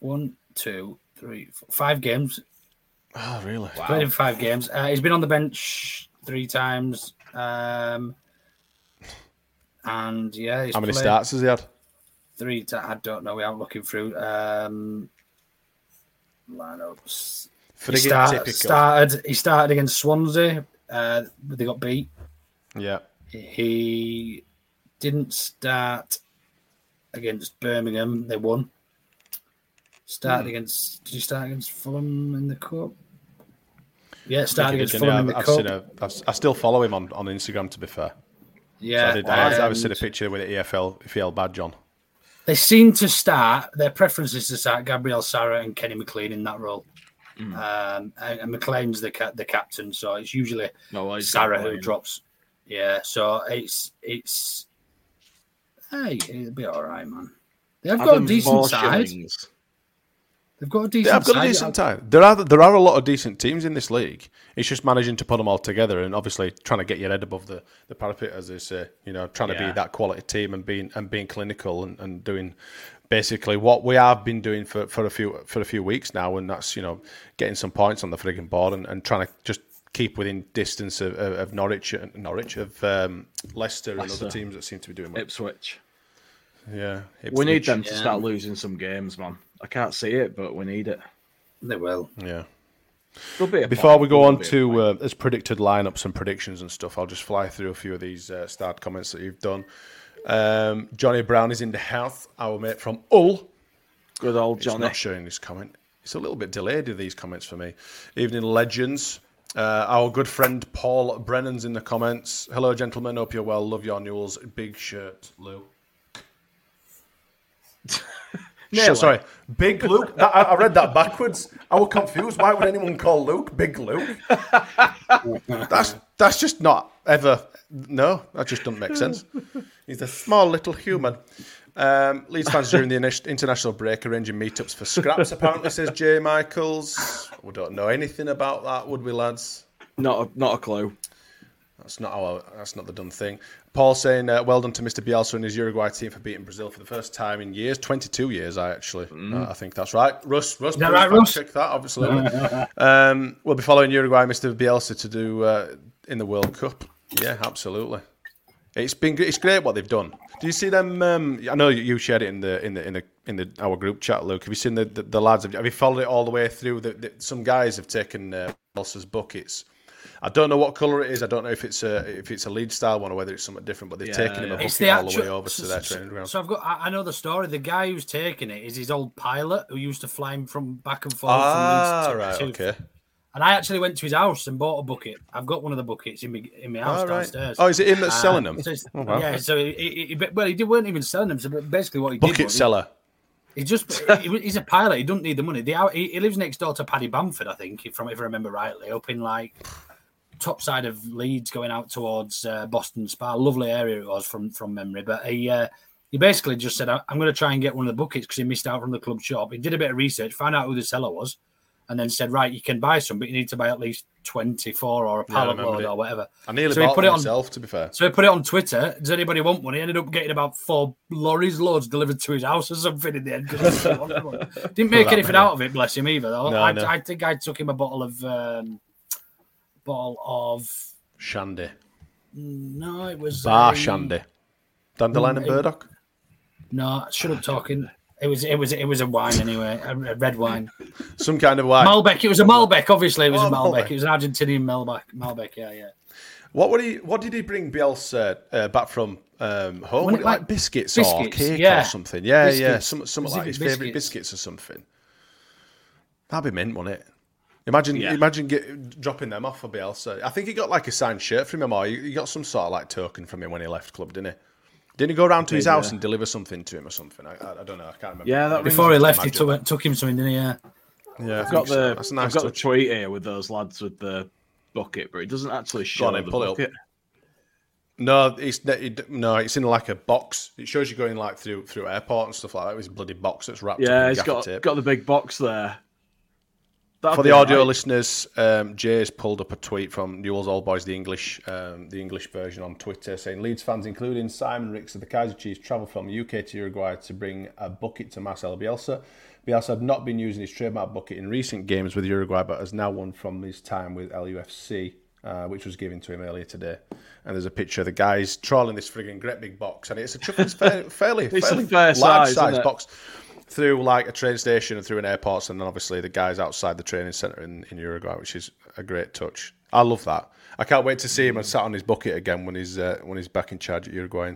one, two, three, four, five games.
oh really?
Played in five games. Uh, he's been on the bench three times. Um, and yeah, he's
How many starts has he had?
Three. ti- I don't know. We aren't looking through um, lineups. He start- started. He started against Swansea. Uh, they got beat.
Yeah.
He didn't start against Birmingham. They won. Started
Hmm.
against. Did he start against Fulham in the cup? Yeah, started against
did,
Fulham in the
I've
cup.
seen a, I've, I still follow him on, on Instagram. To be fair,
yeah,
so I did. I, I've seen a picture with the EFL EFL badge on.
They seem to start. Their preference is to start Gabriel Sara and Kenny McLean in that role.
Hmm.
Um, and, and McLean's the ca- the captain, so it's usually
No, Sara
who drops. Yeah, so it's it's. Hey, it'll be all right, man. They've got
Adam
a decent
Four
side.
shillings.
They've got a
They
decent.
have got a decent time. There are there are a lot of decent teams in this league. It's just managing to put them all together and obviously trying to get your head above the, the parapet, as they say. You know, trying to be that quality team and being and being clinical and, and doing basically what we have been doing for, for a few for a few weeks now, and that's you know getting some points on the frigging board and, and trying to just keep within distance of, of, of Norwich and Norwich of um, Leicester, and other teams that seem to be doing well.
Ipswich.
Yeah,
We need them to
Yeah.
start losing some games, man. I can't see it, but we need it.
They will.
Yeah.
Be
Before
point.
we go
There'll
on
be
to
point.
uh, as predicted lineups and predictions and stuff, I'll just fly through a few of these uh, start comments that you've done. Um, Johnny Brown is in the house, our mate from Hull.
good old
It's
Johnny.
not showing this comment. It's a little bit delayed with these comments for me. Evening legends. Uh, our good friend Paul Brennan's in the comments. Hello, gentlemen. Hope you're well. Love your Newell's big shirt, Lou. So, sorry, Big Luke. That- I, I read that backwards. I was confused. Why would anyone call Luke Big Luke? that's that's just not ever. No, that just doesn't make sense. He's a small little human. Um, Leeds fans during the international break arranging meetups for scraps. Apparently, says Jay Michaels. We don't know anything about that, would we, lads?
Not a, not a clue.
That's not our. That's not the done thing. Paul saying, uh, "Well done to Mr. Bielsa and his Uruguay team for beating Brazil for the first time in years, 22 years. I actually, uh, I think that's right. Russ, Russ,
that
please
right, Russ?
Check that, obviously. um, we'll be following Uruguay, Mr. Bielsa, to do uh, in the World Cup. Yeah, absolutely. It's been it's great what they've done. Do you see them? Um, I know you shared it in the in the in the in the our group chat, Luke. Have you seen the the, the lads? Have, have you followed it all the way through? The, the, some guys have taken uh, Bielsa's buckets. I don't know what colour it is. I don't know if it's a if it's a lead style one or whether it's something different. But they've
Yeah,
taken him a bucket
It's the
all the way over
so,
to their
so-
training ground.
so I've got. I I know the story. The guy who's taking it is his old pilot who used to fly him from back and forth.
ah,
from Leeds
right,
to, to-
okay.
And I actually went to his house and bought a bucket. I've got one of the buckets in my in my house
All right.
downstairs.
Oh, is it him that's
Uh,
selling them?
so
Oh, wow.
Yeah, so he, he, he- well, he did, weren't even selling them. So basically, what he did
Bucket seller.
He, he just he, he's a pilot. He doesn't need the money. The, hou- he, he lives next door to Paddy Bamford, I think, if, from if I remember rightly, up in like top side of Leeds, going out towards uh, Boston Spa. Lovely area it was from from memory. But he uh, he basically just said, "I- "I'm going to try and get one of the buckets because he missed out from the club shop." He did a bit of research, found out who the seller was, and then said, "Right, you can buy some, but you need to buy at least 24 or a
Yeah,
pallet
remember
load
it.
or whatever."
I nearly
So he
bought
put
it
it on-
myself. To be fair,
So he put it on Twitter. Does anybody want one? He ended up getting about four lorries loads delivered to his house or something in the end. didn't want one. Didn't make
that
anything
many.
out of it, bless him either. Though.
No,
I,
no.
I think I took him a bottle of um, bottle of
Shandy,
no, it was
bar
a-
Shandy, dandelion and burdock.
No, shut up talking. It was it was it was a wine anyway, a, a red wine.
Some kind of wine.
Malbec. It was a Malbec. Obviously, it was
Oh,
a Malbec.
Malbec.
It was an Argentinian Malbec. Malbec. Yeah, yeah.
What would he? What did he bring Bielsa uh, back from um, home?
Wasn't
it
it
like,
like
biscuits, or cake
Yeah.
or something? Yeah, yeah,
Biscuits.
some, something like his
Specific
favourite
biscuits.
biscuits or something. That'd be mint, wouldn't it? Imagine,
Yeah.
imagine get, dropping them off for Bielsa. I think he got like a signed shirt from him, or he, he got some sort of like token from him when he left club, didn't he? Didn't he go round to his house
yeah.
and deliver something to him or something? I, I, I don't know. I can't remember.
Yeah, that
Before he left, he
Imagine
took, took him something, didn't he? Yeah.
Yeah, I
I've got
think so.
the
nice
I've got the
touch.
tweet here with those lads with the bucket, but it doesn't actually show
on
the
pull it
bucket.
No, it's it, no, it's in like a box. It shows you going like through through airport and stuff like that. It was a bloody box that's wrapped.
Yeah,
in
it's
gaffer
got
tape.
got the big box there. That'd
For the audio
right.
listeners, um, Jay's pulled up a tweet from Newell's Old Boys, the English, um, the English version on Twitter, saying Leeds fans, including Simon Rix of the Kaiser Chiefs, travel from UK to Uruguay to bring a bucket to Marcelo Bielsa. Bielsa had not been using his trademark bucket in recent games with Uruguay, but has now won from his time with LUFC, uh, which was given to him earlier today. And there's a picture of the guys trawling this frigging great big box, and it's a fairly, fairly, fairly
fair
large
size,
size box through like a train station and through an airport, and then obviously the guys outside the training centre in, in Uruguay, which is a great touch. I love that. I can't wait to see him and sat on his bucket again when he's uh, when he's back in charge at Uruguay.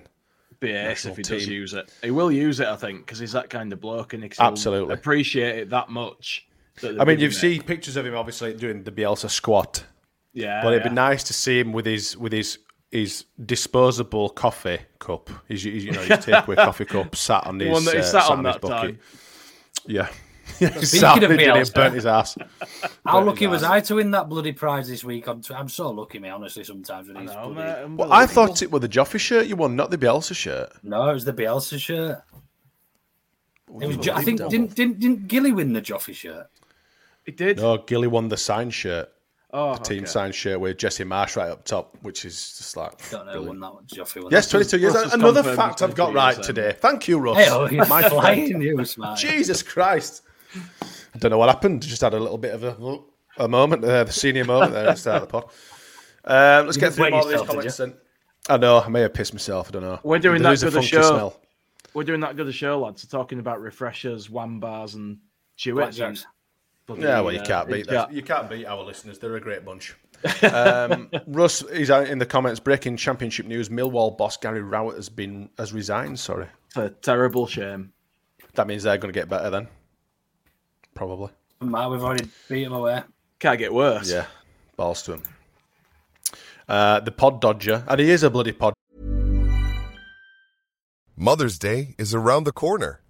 Be ace
national
if he does use it. He will use it, I think, because he's that kind of bloke, and he'll
Absolutely.
appreciate it that much. that
I mean, you've seen pictures of him obviously doing the Bielsa squat,
yeah,
but it'd
yeah.
be nice to see him with his with his his disposable coffee cup. His, his you know his takeaway coffee cup sat on
The
his
one that he
uh,
sat on
his
that
bucket.
time.
Yeah. he
Speaking
sat
of
on it, didn't he?
Bielsa-
burnt his ass.
How
Burnt
lucky was
ass.
I to win that bloody prize this week? On I'm so lucky, me, honestly, sometimes with these
know,
bloody...
mate, I'm
Well, I thought it was the Joffrey shirt you won, not the Bielsa shirt.
No, it was the Bielsa shirt. It was. Jo- I think didn't didn't didn't Gilly win the Joffrey shirt?
He did.
No, Gilly won the sign shirt.
Oh,
the team
okay.
signed shirt with Jesse Marsch right up top, which is just like.
Don't know who won that one. Joffrey won.
Yes, 22 years.
Russ
Another fact I've got right
years,
today. Thank you, Russ.
Hey, oh,
My
flying, you smart.
Jesus Christ. I don't know what happened. Just had a little bit of a, a moment there, the senior moment there at the start of the pod. Um, let's
You
get through
wet
more of these comments then. I know, I may have pissed myself. I don't know.
We're doing
There
that
is a
good a show.
smell.
We're doing that good a show, lads. So talking about refreshers, one bars, and chewits.
Blackjacks.
and bloody,
Yeah, well, you
uh,
can't beat
chat.
that. You can't beat our listeners. They're a great bunch. um, Russ is out in the comments. Breaking championship news: Millwall boss Gary Rowett has been has resigned. Sorry,
It's a terrible shame.
that means they're going to get better then. Probably.
Matt, we've already beat him away.
Can't get worse.
Yeah, balls to him. Uh, the pod dodger, and he is a bloody pod.
Mother's Day is around the corner.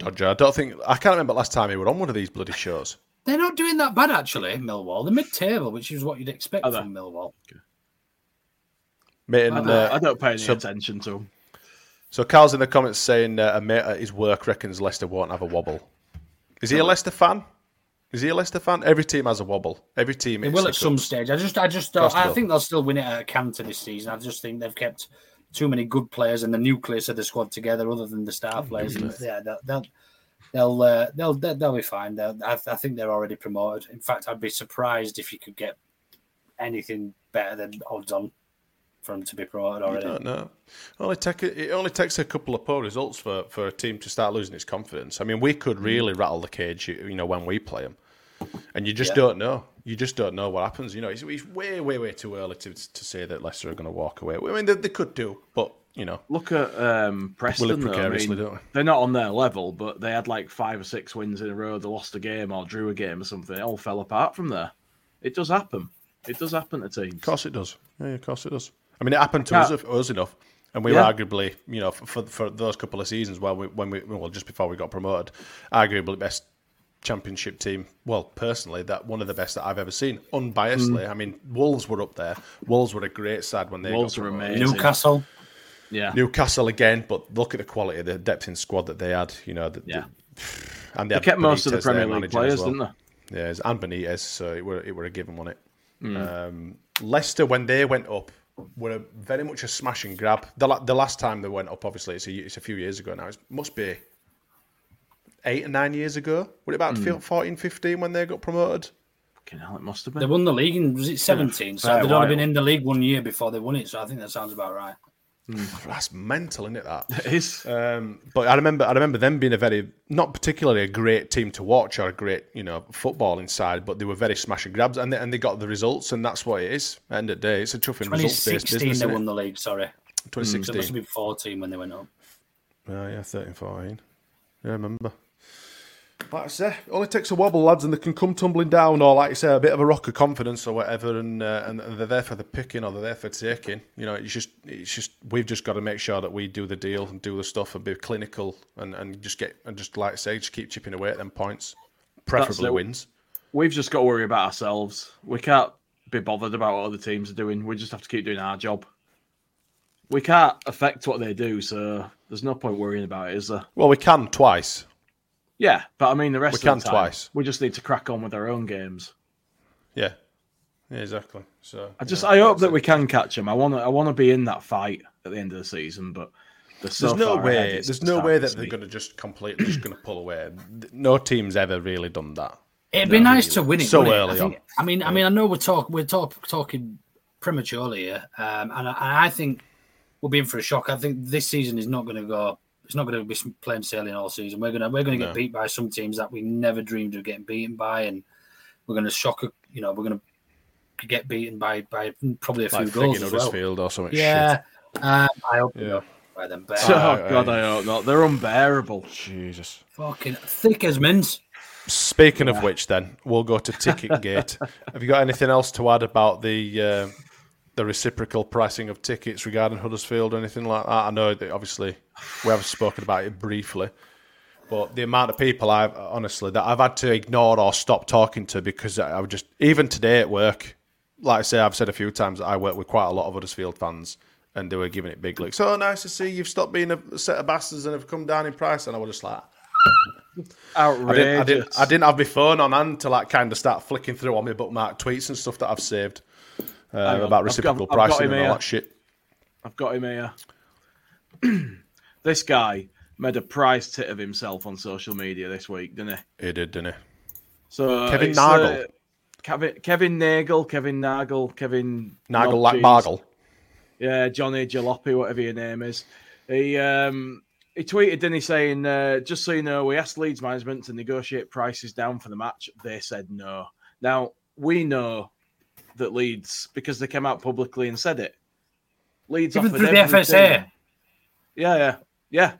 Dodger. I don't think I can't remember last time he were on one of these bloody shows.
They're not doing that bad actually. Millwall, they're mid-table, which is what you'd expect
Are
from Millwall.
Mate,
I
and,
don't,
uh,
I don't pay any
so-
attention to him.
So Carl's in the comments saying uh, a mate at his work reckons Leicester won't have a wobble. Is he a Leicester fan? Is he a Leicester fan? Every team has a wobble. Every team.
They
hits
will at some
cups.
stage. I just, I just, don't, I think they'll still win it at a canter this season. I just think they've kept too many good players and the nucleus of the squad together, other than the star players. And, yeah, they'll, they'll, they'll, uh, they'll, they'll, they'll be fine. They'll, I, I think they're already promoted. In fact, I'd be surprised if you could get anything better than odds on for them to be promoted
I
already.
don't know. Only take a, it only takes a couple of poor results for, for a team to start losing its confidence. I mean, we could really rattle the cage, you you know, when we play them, and you just
Yeah.
don't know. You just don't know what happens. You know, it's, it's way, way, way too early to to say that Leicester are going to walk away. I mean, they, they could do, but you know,
Look at um, Preston.
live
though. I mean,
don't we?
They're not on their level, but they had like five or six wins in a row. They lost a game or drew a game or something. It all fell apart from there. It does happen. It does happen to teams.
Of course it does. Yeah, of course it does. I mean, it happened to us, us enough, and we
Yeah.
were arguably, you know, for, for those couple of seasons while we, when we, well, just before we got promoted, arguably best championship team. Well, personally, that one of the best that I've ever seen. Unbiasedly, I mean, Wolves were up there. Wolves were a great side when they
Mm. Wolves
got
were amazing.
Newcastle,
Yeah.
Newcastle again, but look at the quality, the depth in squad that they had. You know, the,
Yeah.
the- and they,
They
had
kept most of the Premier League players,
well.
didn't they?
Yeah, it's- and Benitez, so it were it were a given, wasn't it?
Mm.
Um, Leicester, when they went up, were a, very much a smash and grab. The, the last time they went up, obviously, it's a, it's a few years ago now. It must be eight or nine years ago. Were it about
Mm.
14, 15 when they got promoted?
Fucking hell, it must have been.
They won the league in was it seventeen? So they'd only been in the league one year before they won it. So I think that sounds about right.
That's mental, isn't it? That
It is.
Um, but I remember, I remember them being a very, not particularly a great team to watch or a great, you know, football inside, but they were very smash and grabs, and they, and they got the results, and that's what it is. End of the day, it's a tough and results based
2016
business.
they won the league. Sorry, So it must have been 14 when they went up.
Oh, yeah, 13, 14. Yeah, I remember. Like I say, only takes a wobble, lads, and they can come tumbling down, or like you say, a bit of a rock of confidence or whatever, and uh, and they're there for the picking or they're there for taking. You know, it's just it's just we've just got to make sure that we do the deal and do the stuff and be clinical and, and just get and just like I say, just keep chipping away at them points, preferably
it.
wins.
We've just got to worry about ourselves. We can't be bothered about what other teams are doing. We just have to keep doing our job. We can't affect what they do, so there's no point worrying about it, is there?
Well, we can twice.
Yeah, but I mean, the rest
We
of
can
the time,
twice.
we just need to crack on with our own games.
Yeah, yeah, exactly. So
I just,
yeah,
I hope that
it.
we can catch them. I want to, I want to be in that fight at the end of the season, but so
there's no way. There's no way that they're going to just completely just going to pull away. No team's ever really done that.
It'd be nice to win it.
So
wouldn't it?
early
I, think,
on.
I mean, I mean, I know we're talk we're talk, talking prematurely here, um, and, I, and I think we'll be in for a shock. I think this season is not going to go. It's not going to be plain sailing all season. We're gonna we're gonna get
No.
beat by some teams that we never dreamed of getting beaten by, and we're going to shock. You know, we're going to get beaten by by probably a few
Like
goals
frigging
as well.
Huddersfield or something.
Yeah, um, I hope
Yeah.
yeah. by them. But
Oh
Aye,
God,
aye.
I hope not. They're unbearable.
Jesus.
fucking thick as mince.
Speaking of which, then we'll go to Ticketgate. Have you got anything else to add about the uh, the reciprocal pricing of tickets regarding Huddersfield or anything like that? I know that obviously we have spoken about it briefly, but the amount of people I've honestly that I've had to ignore or stop talking to because I would just even today at work, like I say, I've said a few times that I work with quite a lot of Huddersfield fans. And they were giving it big looks. Oh, nice to see you've stopped being a set of bastards and have come down in price. And I was just like, I didn't, I didn't. I didn't have my phone on hand to like kind of start flicking through on my bookmark tweets and stuff that I've saved uh,
Hang on.
about
I've
reciprocal
got- I've got
pricing
him
and all
here.
that shit.
I've got him here. this guy made a prize tit of himself on social media this week, didn't he?
He did, didn't he?
So
Kevin
it's,
Nagle.
uh, Kevin Kevin Nagle, Kevin Nagle, Kevin
Nagle
Not
like
Cheese.
Bargle.
Yeah, Johnny Jalopy, whatever your name is. He um he tweeted, didn't he, saying, uh, just so you know, we asked Leeds management to negotiate prices down for the match. They said no. Now, we know that Leeds, because they came out publicly and said it, Leeds
Even
offered
through the
every
FSA.
team- Yeah, yeah, yeah.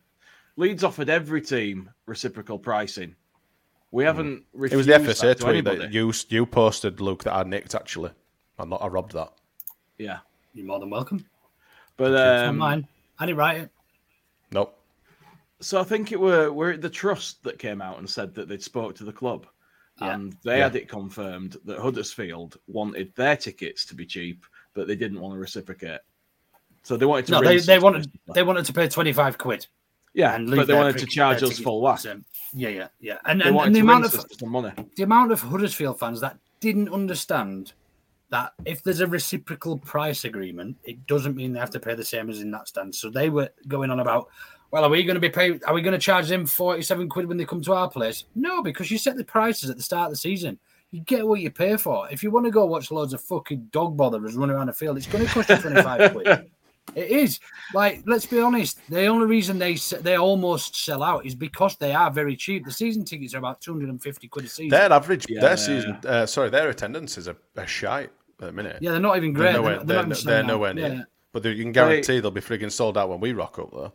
Leeds offered every team reciprocal pricing. We haven't
Hmm. It
refused
was the FSA
that
tweet
anybody.
that you you posted, Luke, that I nicked actually. I'm not. I robbed that.
Yeah,
You're more than welcome.
but
It's not
um,
mine. I didn't write it.
Nope.
So I think it were were it the trust that came out and said that they'd spoke to the club,
Yeah.
and they
Yeah.
had it confirmed that Huddersfield wanted their tickets to be cheap, but they didn't want to reciprocate. So they wanted to.
No, they, they wanted they wanted to pay twenty five quid.
yeah,
and
but they wanted to charge us full whack.
Yeah, yeah, yeah. And and, and the amount of
us for some money.
the amount of Huddersfield fans that didn't understand that if there's a reciprocal price agreement, it doesn't mean they have to pay the same as in that stand. So they were going on about, well, are we going to be paid? Are we going to charge them forty-seven quid when they come to our place? No, because you set the prices at the start of the season. You get what you pay for. If you want to go watch loads of fucking dog botherers run around the field, it's going to cost you twenty-five quid. It is like, let's be honest. The only reason they they almost sell out is because they are very cheap. The season tickets are about two hundred and fifty quid a season.
Their average,
Yeah.
their season, uh, sorry, their attendance is a, a shite at the minute.
Yeah, they're not even
they're
great.
nowhere,
They're,
they're,
not even
they're nowhere near.
Yeah.
But you can guarantee they'll be frigging sold out when we rock up though.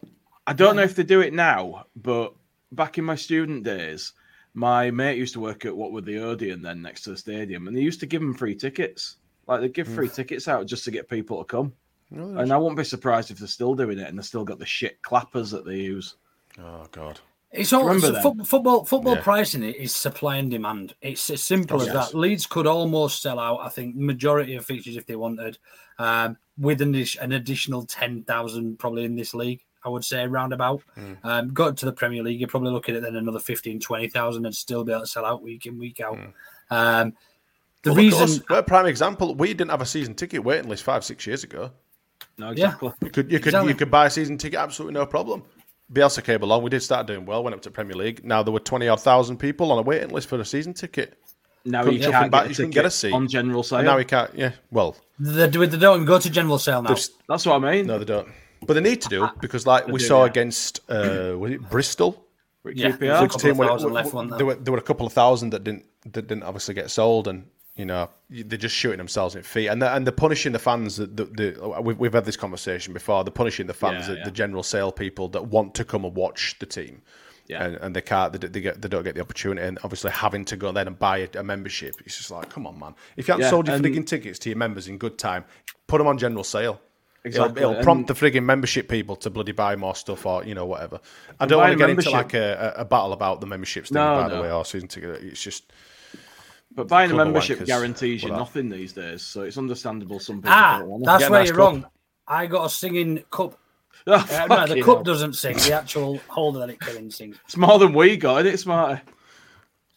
I don't know if they do it now, but back in my student days, my mate used to work at what were the Odeon then next to the stadium, and they used to give them free tickets. Like they give free tickets out just to get people to come. And I wouldn't be surprised if they're still doing it and they've still got the shit clappers that they use.
Oh god.
It's all
Remember
so
them?
football. Football
Yeah.
pricing is supply and demand. It's as simple as
Yes.
that. Leeds could almost sell out. I think majority of features if they wanted. Um, with an, addi- an additional ten thousand probably in this league. I would say roundabout. Um, got to the Premier League, you're probably looking at then another 15, 20,000 and still be able to sell out week in, week out. Um, the
Well,
reason
us. We're a prime example. We didn't have a season ticket waiting list five, six years ago.
No,
Yeah.
exactly.
You could you could
Exactly.
you could buy a season ticket absolutely no problem. Bielsa came along. We did start doing well. Went up to Premier League. Now there were twenty odd thousand people on a waiting list for a season ticket.
Now
Couldn't
you can't
back,
get a
you get a seat.
on general sale.
And now he can't. Yeah. Well,
they, do- they don't even go to general sale now.
there's-
That's what I mean.
no, they don't. But they need to do because, like we
do,
saw
yeah.
against uh, was it Bristol?
With
Yeah,
QPR.
Which team were- were-
there?
there were there were a couple of thousand that didn't that didn't obviously get sold, and you know they're just shooting themselves in the feet, and they're, and they're punishing the fans. That the, the, we've, we've had this conversation before. They're punishing the fans,
Yeah,
the,
yeah.
the general sale people that want to come and watch the team.
Yeah.
And, and they can't, they, they get, they don't get the opportunity, and obviously having to go then and buy a, a membership, it's just like, come on, man! If you haven't
Yeah,
sold your
and-
frigging tickets to your members in good time, put them on general sale.
Exactly,
It'll, it'll prompt
and-
the frigging membership people to bloody buy more stuff or you know whatever. I don't want to
a
get into like a, a, a battle about the memberships thing,
No,
by
no.
the way, or season ticket. It's just
But buying a membership
wankers.
guarantees you nothing these days, so it's understandable some people
Ah,
don't want to.
that's
Get
where
nice
you're
cup.
wrong. I got a singing cup.
Oh,
Uh, no, the cup
hell.
doesn't sing. The actual holder that it came in sings.
It's more than we got, isn't it, Smarty?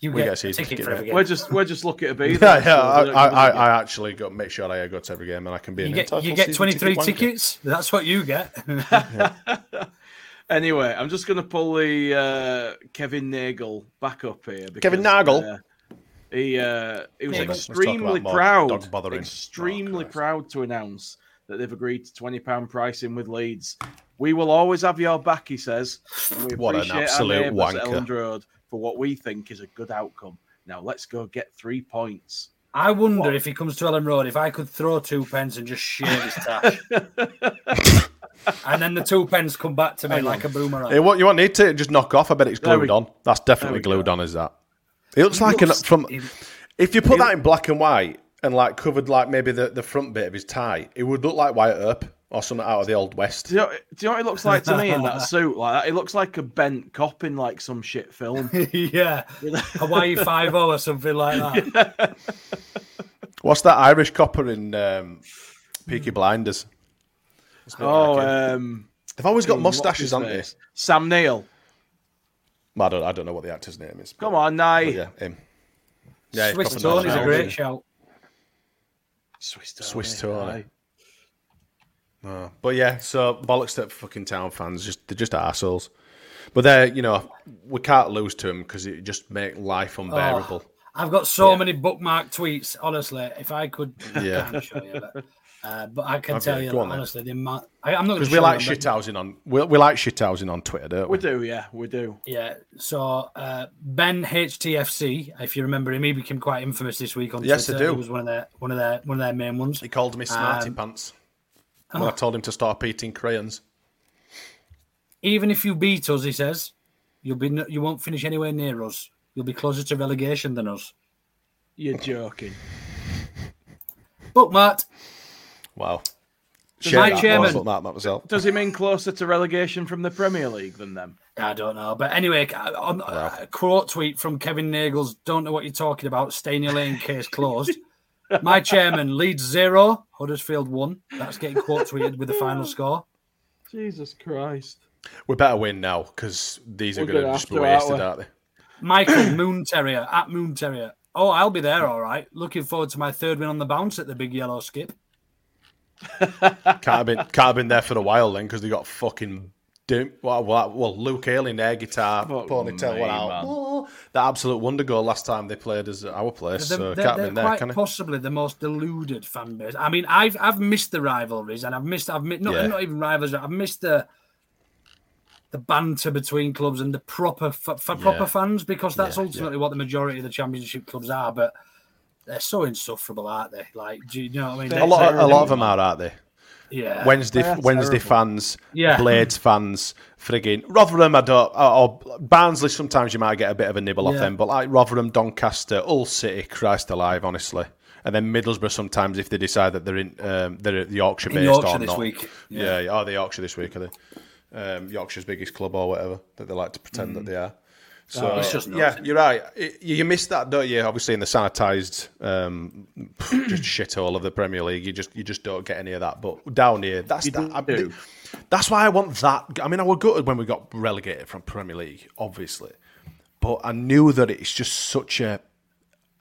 You
We
get
get a
a
season
ticket
ticket,
for every
mate.
game.
We're just we're just lucky to be there.
yeah.
so
I,
we don't
I,
give a
I. I actually got make sure I go to every game and I can be
You
an
get you get 23
ticket wanker.
tickets. That's what you get.
Anyway, I'm just going to pull the uh, Kevin Nagle back up here. Because,
Kevin Nagle?
uh, he uh, he was
Nagle.
Extremely proud, extremely
Oh,
proud to announce that they've agreed to twenty pound pricing with Leeds. We will always have your back, he says. We
What an absolute
our at
wanker.
Elland Road for what we think is a good outcome. Now let's go get three points.
I wonder if he comes to Elland Road, if I could throw two pence and just shave his tash. and then the two pence come back to me like a boomerang.
Hey, what you want need to just knock off? I bet it's
There we-
glued on. That's definitely glued
go.
on. Is that? It looks
He
like
looks-
an from.
he-
If you put that in black and white and like covered like maybe the, the front bit of his tie, it would look like Wyatt Earp or something out of the old west.
Do you, know, do you know what it looks like to me in that suit? Like that? It looks like a bent cop in like some shit film.
yeah. Hawaii 5 or something like that.
What's that Irish copper in um, Peaky Blinders? It's a bit
oh,
like
um,
they've always got mustaches,
his
haven't they?
Sam Neill.
I don't, I don't know what the actor's name is.
Come on, Nye.
Yeah, him. Yeah,
Swiss
proper
Tony's a great shout.
Swiss Tony.
Swiss Tony.
Aye.
Uh, but yeah, so bollocks to fucking town fans. Just they're just assholes. But they're you know we can't lose to them because it just make life unbearable.
I've got so
Yeah.
many bookmark tweets. Honestly, if I could,
Yeah.
can't show you, but, uh, but I can
Okay,
tell you
go on
honestly, the amount, I, I'm not
Because we like shithousing on we, we like shithousing on Twitter, don't we?
We do, yeah, we do.
Yeah. So uh, Ben HTFC, if you remember him, he became quite infamous this week on
Yes, I do.
He was one of their one of their one of their main ones.
He called me smarty
Um,
pants. When I told him to stop eating crayons.
Even if you beat us, he says, you'll be no- you won't finish anywhere near us. You'll be closer to relegation than us.
You're joking.
Bookmarked.
Wow. Share
my
that,
chairman-
I'll that myself.
Does he mean closer to relegation from the Premier League than them?
I don't know, but anyway, on a quote tweet from Kevin Nagles. Don't know what you're talking about. Stay in your lane, case closed. My chairman Leeds zero, Huddersfield one. That's getting quote tweeted with the final score.
Jesus Christ.
We better win now because these are
We're
going to
gonna
just be wasted, aren't they?
Michael Moon Terrier at Moon Terrier. Oh, I'll be there, all right. Looking forward to my third win on the bounce at the big yellow skip.
Can't have been can't have been there for a while then because they got fucking doom. Well, well, well Luke Ayling, air guitar,
Fuck
ponytail
me,
went out. Oh, that absolute wonder goal last time they played us at our place.
They're,
so
they're-
can't have
they're
there,
quite
can
possibly the most deluded fan base. I mean, I've I've missed the rivalries, and I've missed I've mi- not,
Yeah.
not even rivalries. I've missed the the banter between clubs and the proper for, for proper
Yeah.
fans because that's
Yeah,
ultimately what the majority of the championship clubs are. But they're so insufferable, aren't they? Like, do you know what I mean?
A lot, a lot of them are, aren't they?
Yeah.
Wednesday,
They're
Wednesday
terrible.
fans,
Yeah.
Blades fans, frigging Rotherham. I don't, or, or Barnsley. Sometimes you might get a bit of a nibble off them, but like Rotherham, Doncaster, Hull City, Christ alive, honestly. And then Middlesbrough sometimes if they decide that they're in, um, they're at the Yorkshire
In
based
Yorkshire
or
this
not.
week.
Yeah, yeah. Oh, the Yorkshire this week are they? Um, Yorkshire's biggest club or whatever that they like to pretend
Mm.
that they are. So
Oh, it's just
yeah,
nuts.
you're right. It- you miss that, don't you? Obviously, in the sanitised um, just shithole of the Premier League, you just you just don't get any of that. But down here, that's
You
that. I-
do.
that's why I want that. I mean, I was gutted when we got relegated from Premier League, obviously, but I knew that it's just such a.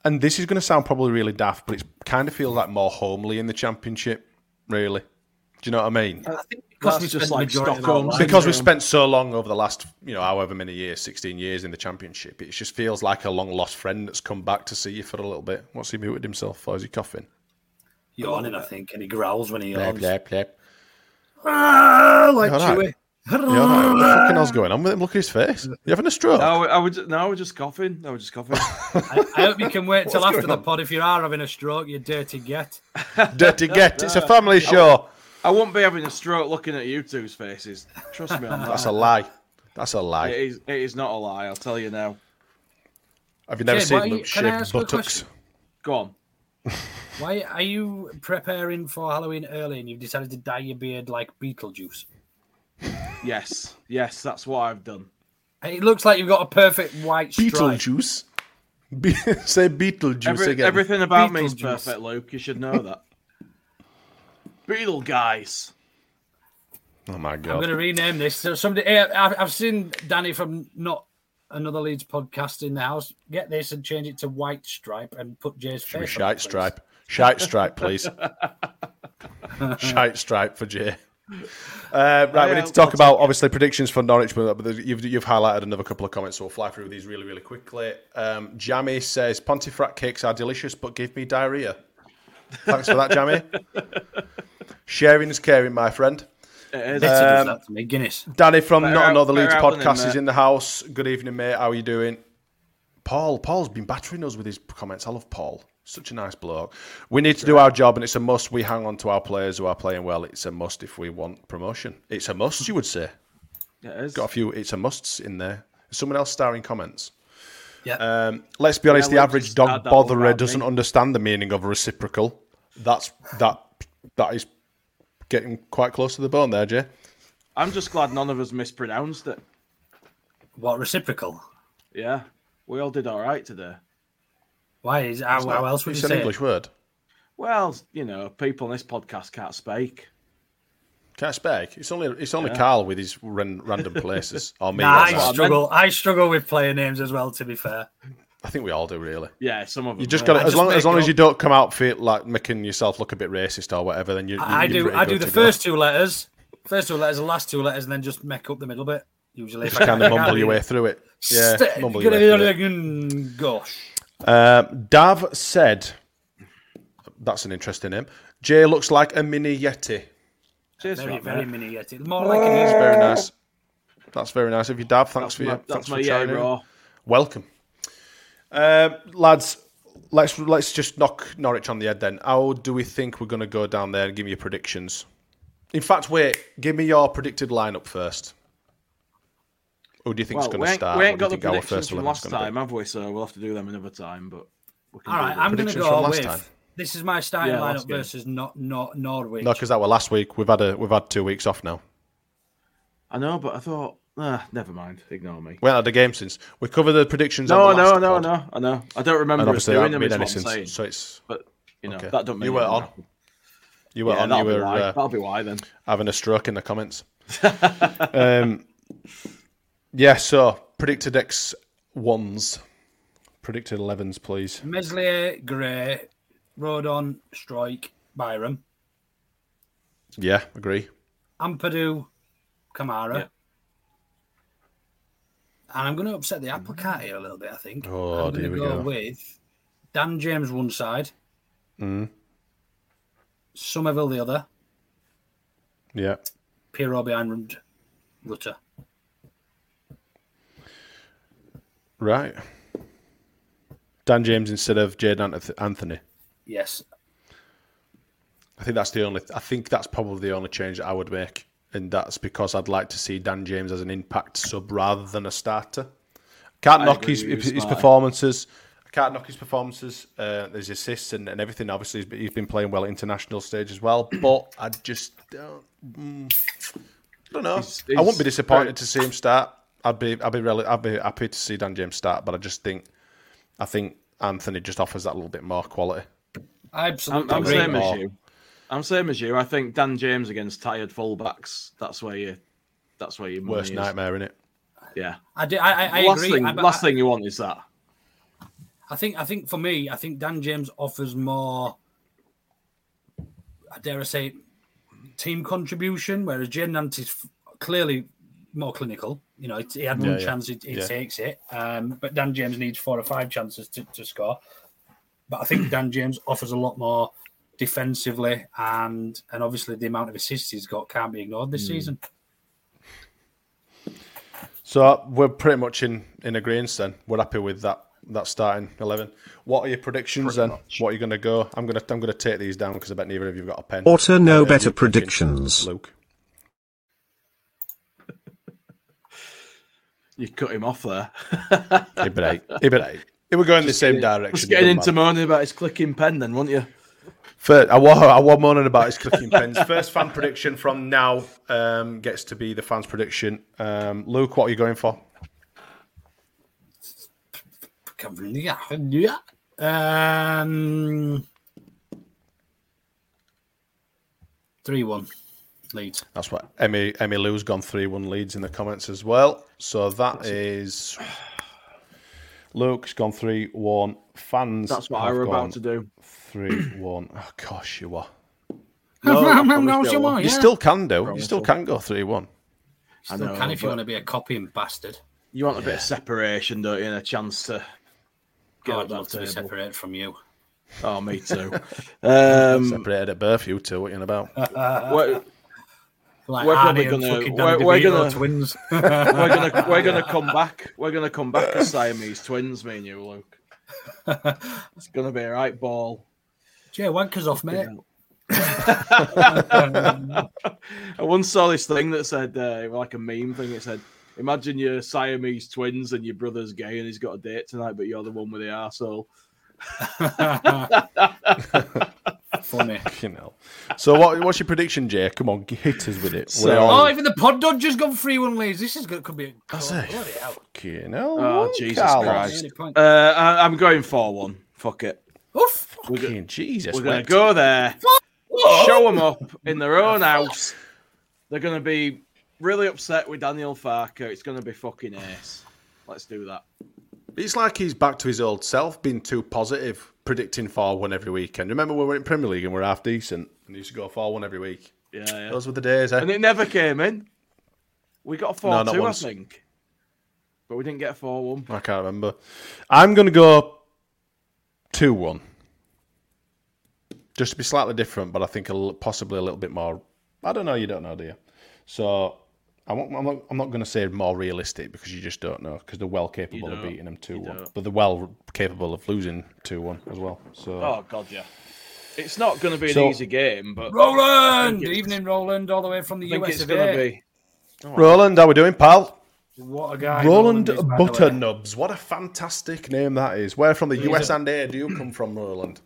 And this is going to sound probably really daft, but it kind of feels like more homely in the Championship. Really, do you know what I mean?
I think because
That's
we
just
spent the
like
majority of our
Stockholm
lives-
because we've spent so long over the last, you know, however many years, 16 years in the championship, it just feels like a long lost friend that's come back to see you for a little bit. What's he muted himself for? Is he coughing?
yawning, I think, and he growls when he yawns.
Blep, blep.
Ah, like
You all right?
Chewie.
You all right? What the fucking hell's going on with him? Look at his face. You having a stroke?
No, I was no, I was just coughing. I was just coughing.
I, I hope you can wait till after the
on?
pod if you are having a stroke, you dirty get.
Dirty get. It's a family show.
I won't be having a stroke looking at you two's faces. Trust me on that.
That's a lie. That's a lie.
It is. It is not a lie. I'll tell you now.
Have you never
Jay,
seen
why are you-
Luke
can I
shave
ask a
buttocks?
question?
Go on.
Why are you preparing for Halloween early and you've decided to dye your beard like Beetlejuice?
Yes, yes, that's what I've done.
It looks like you've got a perfect white stripe.
Beetlejuice. Be- say Beetlejuice
Every-
again.
everything about me is
Beetlejuice.
perfect, Luke. You should know that. Beetle guys.
Oh my god!
I'm going to rename this. So somebody, eh, I've I've seen Danny from not another Leeds podcast in the house get this and change it to white stripe and put Jay's
Should be
face. on it,
shite stripe. Shite stripe, please. shite stripe for Jay. Uh, right, we need to talk about obviously predictions for Norwich, but but you've, you've highlighted another couple of comments, so we'll fly through these really, really quickly. Um, Jammy says Pontefract cakes are delicious, but give me diarrhea. Thanks for that, Jammy. Sharing is caring, my friend.
It is.
Better does
Um,
that to me. Guinness.
Danny from
Better
Not
out-
Another Leeds
better out than him,
podcast is in the house. Good evening, mate. How are you doing? Paul. Paul's been battering us with his comments. I love Paul. Such a nice bloke. We need to do our job, and it's a must. We hang on to our players who are playing well. It's a must if we want promotion. It's a must, you would say.
It is.
Got a few. It's a musts in there. Someone else starring comments.
Yeah.
Um, let's be honest.
Yeah,
the average
just
dog
add that all
botherer doesn't
me.
understand the meaning of a reciprocal. That's that. That is getting quite close to the bone there, Jay.
I'm just glad none of us mispronounced it.
What reciprocal?
Yeah, we all did all right today.
Why is how, how else would you say?
It's
you
an
say?
English
it?
word.
Well, you know, people in this podcast can't speak.
Can't speak. It's only it's only
Yeah.
Carl with his ran, random places. Or me.
Nah, I
that.
what I
struggle. I struggle with player names as well. To be fair,
I think we all do really.
Yeah, some of them.
You just got to, as long as long
it
as you don't come out feel like making yourself look a bit racist or whatever. Then you.
I
you're
do. I do the
to go.
first two letters, first two letters, the last two letters, and then just make up the middle bit. Usually, if I
Kind of
can't
mumble your way through it. Yeah,
St-
mumble your way through it.
Gosh.
Um, Dav said, "That's an interesting name." Jay looks like a mini yeti.
Cheers,
Very, very
mate.
mini yeti. More like an
That's very nice. That's very nice of you, Dav. Thanks
That's
for
my,
your,
that's
thanks
my
for
yeah,
trying. Welcome, um, lads. Let's let's just knock Norwich on the head then. How do we think we're going to go down there and give me your predictions? In fact, wait. Give me your predicted lineup first. Who do you think
Well,
is going
we
to
ain't,
start?
we
What
ain't
do you
got the
think our
predictions
first
from last
gonna be?
time, have we? So we'll have to do them another time. But we can
All
do.
I'm going to go
last
with.
time.
This is my starting
Yeah,
lineup versus not not Norwich.
No, because that were last week. We've had a we've had two weeks off now.
I know, but I thought, ah, never mind. Ignore me.
We haven't had a game since. We covered the predictions.
No,
the
no, no,
pod.
no. I know. I don't remember us doing them.
made
Is
any
what I'm
sense.
saying.
So it's
But you know,
Okay.
that don't mean
You were
nothing
on.
happened.
you were
Yeah,
on. You
that'll be
were
why.
uh,
That'll be why then.
having a stroke in the comments. um, yeah. So predicted X ones, predicted elevens, please.
Meslier, Gray, Rodon, Struijk, Byram,
Yeah, agree.
Ampadu, Kamara.
Yeah.
And I'm going to upset the apple cart here a little bit, I think.
Oh,
I'm
here we
go
go.
with Dan James one side,
Mm.
Summerville the other,
Yeah.
Piroe behind Rutter.
Right. Dan James instead of Jaidon Anthony.
Yes.
I think that's the only. I think that's probably the only change that I would make, and that's because I'd like to see Dan James as an impact sub rather than a starter. Can't
I
knock his his, his performances. I can't knock his performances. Uh, there's assists and, and everything. Obviously, he's been- he's been playing well at international stage as well. But I just don't. Mm, I don't know.
He's-
I wouldn't be disappointed
very-
to see him start. I'd be I'd be really I'd be happy to see Dan James start, but I just think I think Anthony just offers that little bit more quality.
I
I'm,
absolutely
I'm
agree.
same as you. I'm same as you. I think Dan James against tired fullbacks. That's where you. That's where your
Worst
is.
nightmare in it.
Yeah.
I, do, I, I, I
last
agree.
thing,
I,
last
I,
thing you want is that.
I think I think for me, I think Dan James offers more. I dare I say, team contribution, whereas Jaidon Anthony's f- clearly more clinical. You know, he had one
Yeah, yeah.
chance, it, it
Yeah.
takes it. Um, but Dan James needs four or five chances to, to score. But I think Dan James offers a lot more defensively, and and obviously the amount of assists he's got can't be ignored this season.
So we're pretty much in in agreement. Then we're happy with that that starting eleven. What are your predictions then? What are you going to go? I'm gonna I'm gonna take these down because I bet neither of you've got a pen.
Auto no
Uh,
better predictions.
Luke.
You cut him off there.
Ibra, Ibra. It were going in the same direction.
Just getting into
matter.
moaning about his clicking pen, then, will not you?
First, I was I was moaning about his clicking pens. First fan prediction from now um, gets to be the fans' prediction. Um, Luke, what are you going for?
Yeah, yeah. Um, three one Leeds.
That's what Emmy Emmy Lou's gone three one Leeds in the comments as well. So that is Luke's gone three one. Fans.
That's what I were
gone
about to do.
Three one. Oh gosh, you are.
No,
No,
you
you
won't.
are,
You
yeah.
still can do. You still can go three one.
I
Still
know,
can if you want to be a copying bastard.
You want a bit of separation, don't you? And a chance to get
Oh,
up
I'd
that
love to be separated from you.
Oh, me too. um,
Separated at birth, you two. What are you on about?
we're,
Like
We're probably gonna-
fucking
we're- we're gonna-
twins.
we're gonna we're gonna come back. We're gonna come back as Siamese twins, me and you, Luke. It's gonna be a right ball.
Jay, wankers off, mate.
I once saw this thing that said, uh, like a meme thing. It said, "Imagine your Siamese twins and your brother's gay and he's got a date tonight, but you're the one with the arsehole."
Funny.
You know. So what, what's your prediction, Jay? Come on, hit us with it.
So-
We're
Oh, even the pod has gone three one Leeds. This is going to be. I
say,
oh,
fucking hell.
Oh, Jesus Christ. Uh, I, I'm going for one. Fuck it.
Oof.
We're, go-
Fucking Jesus.
we're gonna go there, show them up in their own house. They're gonna be really upset with Daniel Farke. It's gonna be fucking ace. Let's do that.
It's like he's back to his old self, being too positive, predicting 4 1 every weekend. Remember when we were in Premier League and we are half decent and he used to go 4 1 every week?
Yeah, yeah.
Those were the days, eh?
And it never came in. We got a
No,
four
not
two, I think, but we didn't get a four one.
I can't remember. I'm going to go 2 1. Just to be slightly different, but I think a l- possibly a little bit more. I don't know, you don't know, do you? So I'm not, I'm not, I'm not going to say more realistic because you just don't know because they're well capable of beating them 2 1. But they're well capable of losing 2 1 as well. So
Oh god, yeah. It's not going to be an easy game, but
Roland, evening, Roland, all the way from the
I think
US
it's
of
going to
A.
be.
Roland, how we doing, pal?
What a guy.
Roland
is, by the way.
Butternubs. What a fantastic name that is. Where from the
He's
US
a-
and A do you come from, Roland?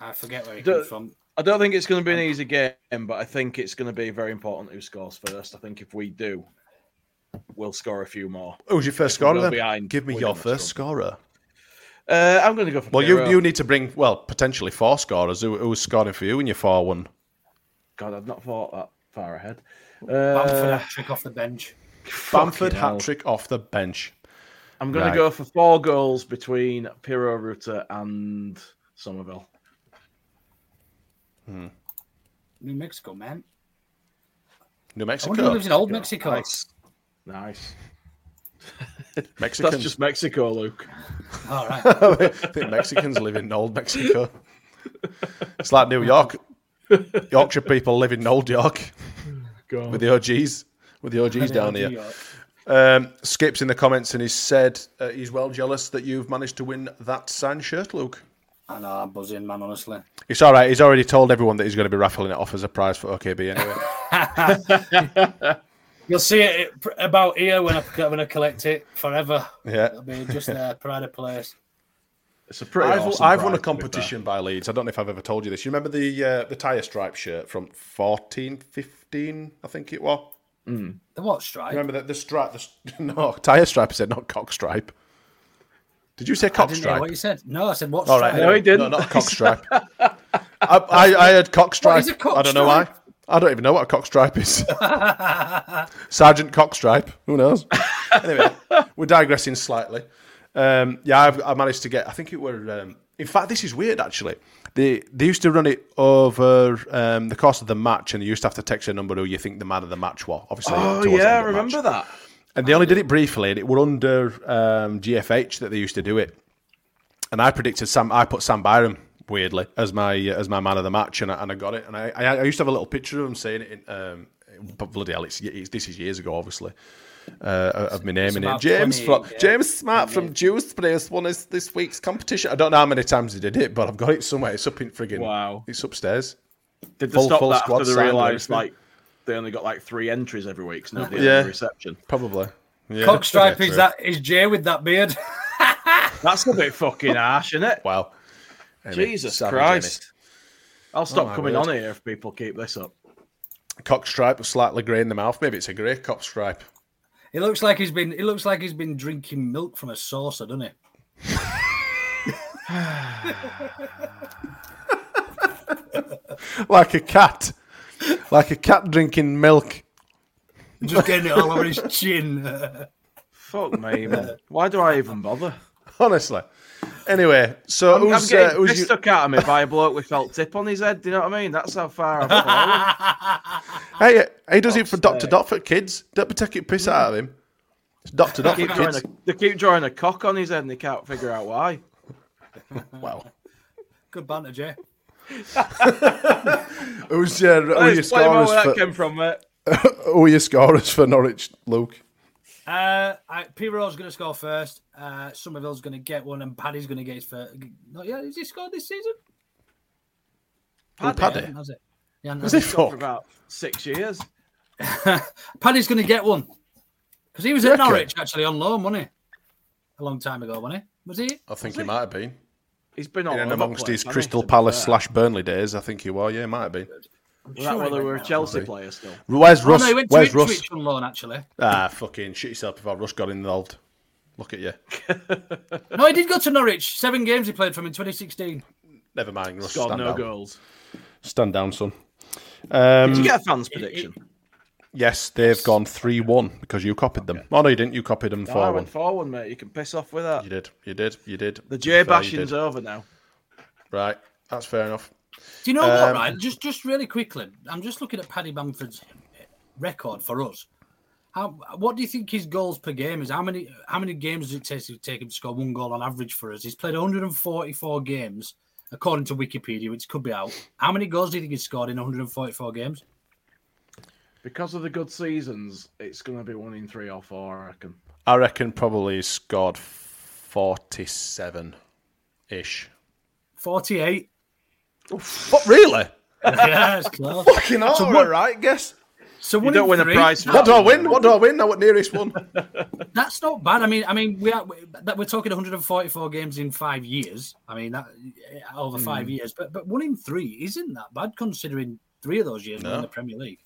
I forget where he
The-
comes from.
I don't think it's going to be an easy game, but I think it's going to be very important who scores first. I think if we do, we'll score a few more.
Who's your first
If
scorer then?
behind,
Give me your first scorer.
Uh, I'm going to go for.
Well, you you need to bring well potentially four scorers. Who, who's scoring for you in your four one?
God, I've not thought that far ahead.
Bamford
Uh,
hat trick off the bench.
Bamford hat trick off the bench.
I'm going
Right.
to go for four goals between Piroe Rutter and Summerville. Hmm.
New Mexico, man.
New
I
Mexico.
wonder who lives in Old Mexico.
Nice, nice.
Mexicans.
That's just Mexico, Luke.
All right.
I think Mexicans live in Old Mexico. It's like New York. Yorkshire people live in Old York
Go
with the OGs. With the OGs down here. Um, Skip's in the comments and he said uh, he's well jealous that you've managed to win that signed shirt, Luke.
I know, I'm buzzing, man, honestly.
It's all right. He's already told everyone that he's going to be raffling it off as a prize for OKB anyway.
You'll see it about here when I, when I collect it forever.
Yeah.
It'll be just there, pride of place.
It's a pretty.
I've,
awesome
I've won a
prize, to be fair.
competition by Leeds. I don't know if I've ever told you this. You remember the uh, the tyre stripe shirt from 14, 15, I think it was?
Mm.
The what stripe?
Remember that the stripe? The, st- no, tire stripe. I said not cock stripe. Did you say cock
I didn't hear
stripe?
what you said. No, I said what
All
stripe?
right. anyway. No, not cock stripe. I, I, I had cock stripe.
is a cock
I don't know why. I don't even know what a cock stripe is. Sergeant Cockstripe. Who knows? anyway, we're digressing slightly. Um, yeah, I've, I managed to get. I think it were. Um, in fact, this is weird. Actually, they they used to run it over um, the course of the match, and you used to have to text a number who you think the man of the match was. Obviously,
Oh yeah, I
the match.
remember that.
And they only did it briefly, and it were under um, GFH that they used to do it. And I predicted Sam. I put Sam Byram weirdly as my as my man of the match, and I, and I got it. And I, I, I used to have a little picture of him saying it. In, um, but bloody hell, it's, it's this is years ago, obviously. Uh, of me naming it James
28,
from
yeah.
James Smart from Juice Players won this this week's competition. I don't know how many times he did it, but I've got it somewhere. It's up in friggin'
Wow.
It's upstairs.
Did they
Full-
stop
full
that
squad
after they realised like they only got like three entries every week, so nobody
Yeah.
had reception?
Probably. Yeah.
Cock stripe
Yeah,
is
true.
that is Jay with that beard?
That's a bit fucking harsh, isn't it?
Wow. Anyway,
Jesus
savage,
Christ. I'll stop
my
coming
word.
on here if people keep this up.
Cock stripe with slightly grey in the mouth. Maybe it's a grey cock stripe.
It looks like he's been. It looks like he's been drinking milk from a saucer, doesn't it?
like a cat, like a cat drinking milk.
Just getting it all over his chin.
Fuck me, man. Why do I even bother?
Honestly. Anyway, so
I'm, I'm getting
uh, who's
pissed
you-
stuck out of me by a bloke with felt tip on his head. Do you know what I mean? That's how far I've fallen.
Hey, uh, he does it for Doctor Dot for kids. Don't be taking piss out of him. Doctor
they,
Dot for kids.
a, they keep drawing a cock on his head and they can't figure out why.
Wow.
Good banter, Jay.
Who's uh, who are your
Explain where
scorers
that
for?
came from, mate.
who are your scorers for Norwich, Luke?
Uh, I, Piroe's going to score first. Uh, Summerville's going to get one, and Paddy's going to get his first. Not yet. Has he scored this season?
Who, Paddy?
hasn't, Has it? Yeah,
Has
no.
he
He's for about six years.
Paddy's going to get one because he was at
Reckon?
Norwich actually on loan, wasn't he? A long time ago, wasn't he? Was he?
I think he might have been.
He's been all
In and
over
amongst
place,
his Crystal Palace slash Burnley days, I think he was. Yeah, it might have been.
Was that when they were a Chelsea player still?
Where's
Oh, no, he went to
Where's Russ?
Ipswich on loan actually.
Ah, fucking shit yourself if before Russ got involved. Look at you.
No, he did go to Norwich. Seven games he played for him in 2016.
Never mind, Russ.
Scored
stand
no
down.
goals.
Stand down, son. Um,
Did you get a fans prediction?
Yes, they've gone 3 1 because you copied them. Oh, no, you didn't. You copied them
No,
4
I
1.
went forward, mate. You can piss off with that.
You did. You did. You did.
The J
be fair, you
bashing's over now.
Right. That's fair enough.
Do you know what,
Um,
right? Just just really quickly, I'm just looking at Paddy Bamford's record for us. How, what do you think his goals per game is? How many how many games does it take to take him to score one goal on average for us? He's played 144 games, according to Wikipedia, which could be out. How many goals do you think he's scored in 144 games?
Because of the good seasons, it's going to be one in three or four, I reckon.
I reckon probably he's scored 47 ish.
48.
What, really?
yeah, it's close.
Fucking hell,
So what-
right, guess.
So
You don't
in
win a prize
What do I win? What do I win? I what nearest one?
That's not bad. I mean, I mean, we are that we're talking 144 games in five years. I mean, that over
Hmm.
five years, but but one in three isn't that bad considering three of those years were in the Premier League.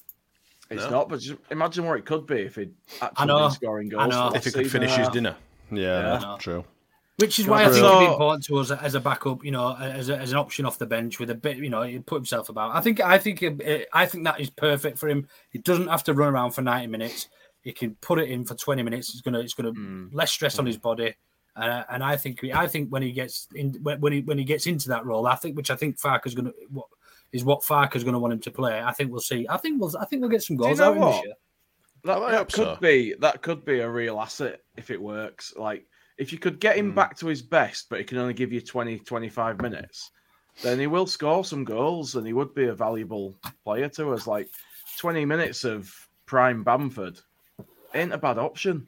It's
No.
not, but just imagine what it could be if he'd actually
I know,
been scoring goals.
I know.
if he could finish his dinner. Yeah,
Yeah.
that's true.
Which is why I think
So-
it'd be important to us as a backup, you know, as, a, as an option off the bench with a bit, you know, he put himself about. I think I think I think that is perfect for him. He doesn't have to run around for 90 minutes. He can put it in for 20 minutes. It's gonna it's gonna less stress on his body. Uh, and I think I think when he gets in when when he when he gets into that role, I think which I think Farke's gonna what is what Farke's gonna want him to play. I think we'll see. I think we'll I think we'll get some
Do you
goals
know
out of him this year.
That,
I
that could
so.
be that could be a real asset if it works. Like if you could get him back to his best, but he can only give you 20, 25 minutes, then he will score some goals and he would be a valuable player to us. Like twenty minutes of prime Bamford ain't a bad option,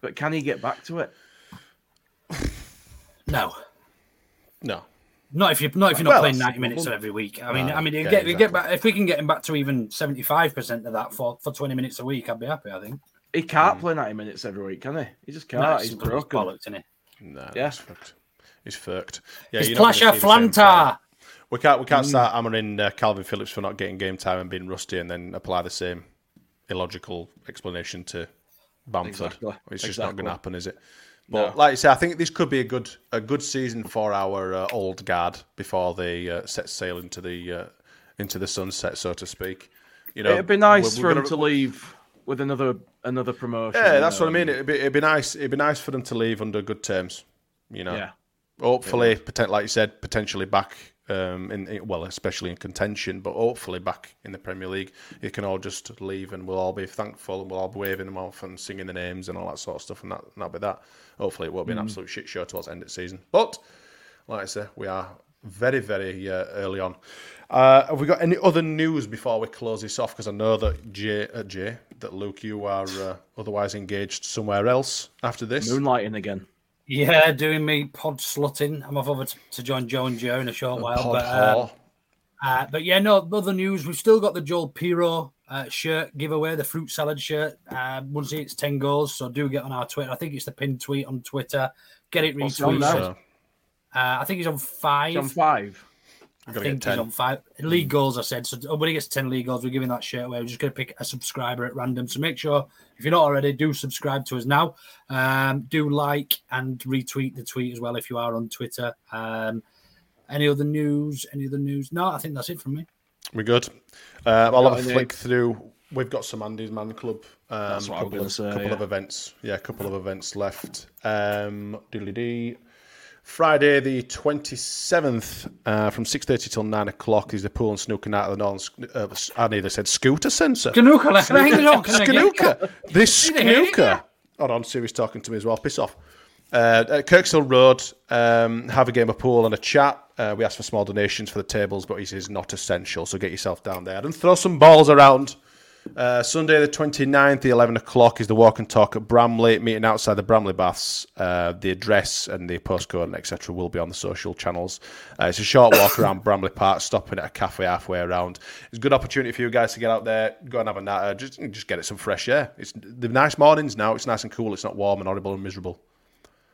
but can he get back to it?
No.
No.
Not if you're not if you're not
Well,
playing ninety minutes
simple.
every week. I mean,
No,
I mean,
yeah,
get, you get back if we can get him back to even seventy five percent of that for, for twenty minutes a week, I'd be happy. I think.
He can't play ninety minutes every week, can he? He just can't.
No,
He's
it's
broken.
bollocks, isn't it?
No,
Yeah.
he's fucked. He's fucked. Yeah,
It's
you're not gonna
Plasha
see the same time.
Flanta.
We can't we
Mm.
can't start hammering uh, Kalvin Phillips for not getting game time and being rusty, and then apply the same illogical explanation to Bamford.
Exactly.
It's just not going to happen, is it? But
No.
like I say, I think this could be a good a good season for our uh, old guard before they uh, set sail into the uh, into the sunset, so to speak. You know,
It'd be nice
we're-
for
we're
him
gonna-
to leave with another another promotion.
Yeah,
you
that's what I mean. It'd be, it'd be nice. It'd be nice for them to leave under good terms. You know.
Yeah.
Hopefully, poten- like you said, potentially back um, in, well, especially in contention, but hopefully back in the Premier League. You can all just leave, and we'll all be thankful, and we'll all be waving them off and singing the names and all that sort of stuff, and that that'll be that. Hopefully, it won't be an
Mm.
absolute shit show towards the end of the season. But like I say, we are very, very uh, early on. Uh, have we got any other news before we close this off? Because I know that Jay, uh, Jay, that Luke, you are uh, otherwise engaged somewhere else after this.
Moonlighting again.
Yeah, doing me pod slutting. I'm off over to, to join Joe and Joe in a short while.
pod
but, um,
whore.
uh, but yeah, no other news. We've still got the Joel Piroe uh, shirt giveaway, the fruit salad shirt. Uh, once it's ten goals, so do get on our Twitter. I think it's the pinned tweet on Twitter. Get it retweeted. Uh, I think he's on five.
He's on five.
I
Gotta get
think
10.
he's on five league goals. I said so. When he gets ten league goals, we're giving that shirt away. We're just going to pick a subscriber at random. So make sure if you're not already, do subscribe to us now. Um, do like and retweet the tweet as well if you are on Twitter. Um, any other news? Any other news? No, I think that's it from me.
We're good. Uh, I'll have a
any-
flick through. We've got some Andy's Man Club. Um,
That's what I was
couple
gonna
of,
say,
couple
yeah.
of events. Yeah, a couple of events left. Um, doodly-dee. Friday the 27th uh, from 6.30 till 9 o'clock is the pool and snooker night of the Northern... Uh, I nearly said scooter centre.
Snooker, like- hang on, can I get-
Snooker. This
See the hair?
snooker. Hold on, Siri's talking to me as well. Piss off. Uh, at Kirkstall Road, um, have a game of pool and a chat. Uh, we ask for small donations for the tables, but he says not essential, so get yourself down there and throw some balls around. Uh, Sunday the 29th, the 11 o'clock, is the walk and talk at Bramley, meeting outside the Bramley Baths. Uh, the address and the postcode and etc. will be on the social channels. Uh, it's a short walk around Bramley Park, stopping at a cafe halfway around. It's a good opportunity for you guys to get out there, go and have a natter, just, just get it some fresh air. It's the nice mornings now, it's nice and cool, it's not warm and horrible and miserable.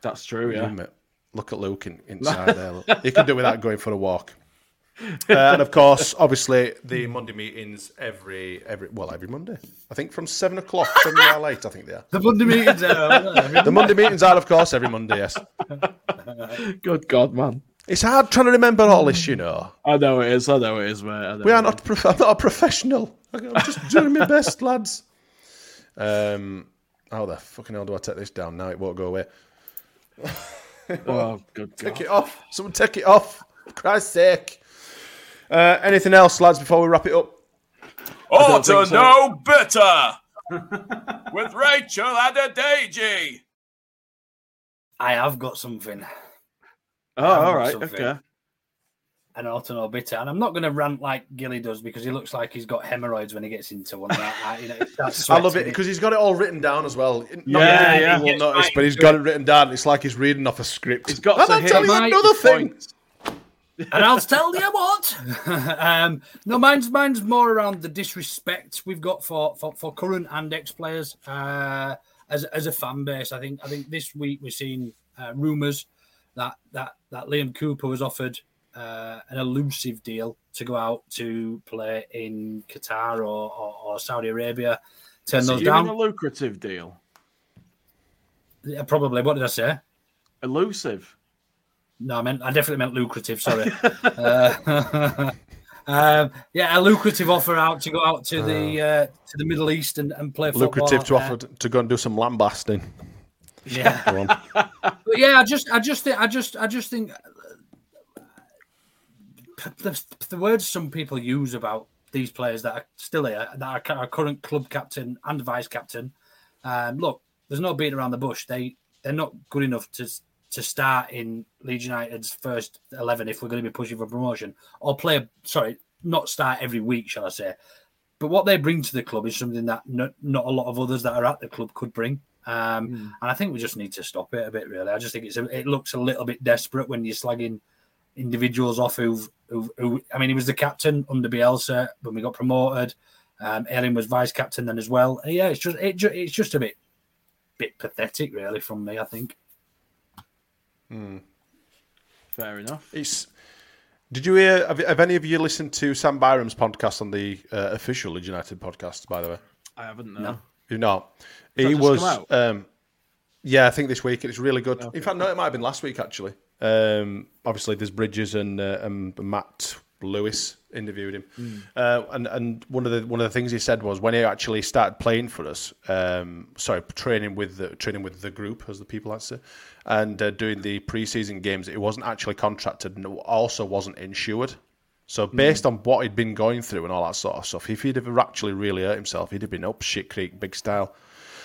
That's true. Yeah.
Look at Luke in, inside there. Look. You can do without going for a walk. Uh, and of course, obviously, the Monday meetings every every well every Monday. I think from seven o'clock, seven hour late. I think they are.
The Monday meetings. are-
The Monday meetings are, of course, every Monday. Yes,
Good God, man.
it's hard trying to remember all this. You know,
I know it is. I know it is, mate. I know
we are not. Prof- I'm not a professional. I'm just doing my best, lads. Um, how the fucking hell do I take this down now? It won't go away.
Oh, good God.
Take it off. Someone take it off. For Christ's sake. Uh, anything else, lads, before we wrap it up?
Or
don't
to
think so.
know better with Rachel Adedeji.
I have got something.
Oh,
all right, have
all
got
right.
something.
Okay.
An auto bitter, and I'm not going to rant like Gilly does because he looks like he's got hemorrhoids when he gets into one. That, I, you know,
I love it because he's got it all written down as well. Not
Yeah, yeah.
people will
He gets
notice, but he's
into
got
it.
it written down. It's like he's reading off a script.
He's got
And
to
I'll tell you
my
another thing.
point.
And I'll tell you what. um, no, mine's mine's more around the disrespect we've got for for, for current and ex players uh, as as a fan base. I think I think this week we're seeing uh, rumours that that that Liam Cooper was offered uh, an elusive deal to go out to play in Qatar or, or, or Saudi Arabia. Turn
So
those
you mean a lucrative deal?
Yeah, Probably. What did I say?
Elusive.
No, I meant I definitely meant lucrative. Sorry. uh, um, yeah, a lucrative offer out to go out to the uh, to the Middle East and, and play football.
Lucrative to offer to go and do some lambasting.
Yeah, but yeah. I just, I just, think, I just, I just think uh, the, the words some people use about these players that are still here, that are our current club captain and vice captain. Um, look, there's no beating around the bush. They they're not good enough to to start in Leeds United's first eleven if we're going to be pushing for promotion, or play. Sorry, not start every week, shall I say? But what they bring to the club is something that not, not a lot of others that are at the club could bring. Um, And I think we just need to stop it a bit. Really, I just think it's a, it looks a little bit desperate when you're slagging individuals off who've, who've who. I mean, he was the captain under Bielsa when we got promoted. Um, Ayling was vice captain then as well. And yeah, it's just it, it's just a bit bit pathetic, really, from me. I think.
Fair enough.
It's. Did you hear? Have, have any of you listened to Sam Byram's podcast on the uh, official Leeds United podcast? By the way,
I haven't. No.
You've not.
Has
He was. Um, yeah, I think this week it's really good. In fact, no, it might have been last week actually. Um, obviously, there's Bridges and, uh, and Matt Lewis interviewed him,
Hmm.
uh, and and one of the one of the things he said was when he actually started playing for us, um, sorry, training with the training with the group as the people like to and uh, doing the preseason games, it wasn't actually contracted and also wasn't insured. So
Hmm.
based on what he'd been going through and all that sort of stuff, if he'd have actually really hurt himself, he'd have been up shit creek big style.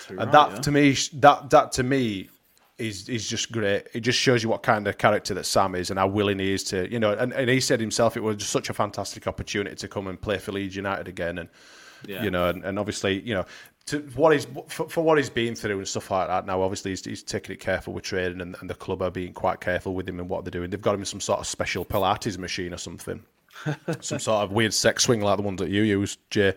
and that
yeah.
to me, that that to me is is just great. It just shows you what kind of character that Sam is and how willing he is to, you know. And, and he said himself, it was just such a fantastic opportunity to come and play for Leeds United again, and
Yeah.
you know, and, and obviously, you know, to what he's for, for what he's been through and stuff like that. Now, obviously, he's, he's taking it careful with training, and, and the club are being quite careful with him and what they're doing. They've got him in some sort of special Pilates machine or something, some sort of weird sex swing like the ones that you use, Jay.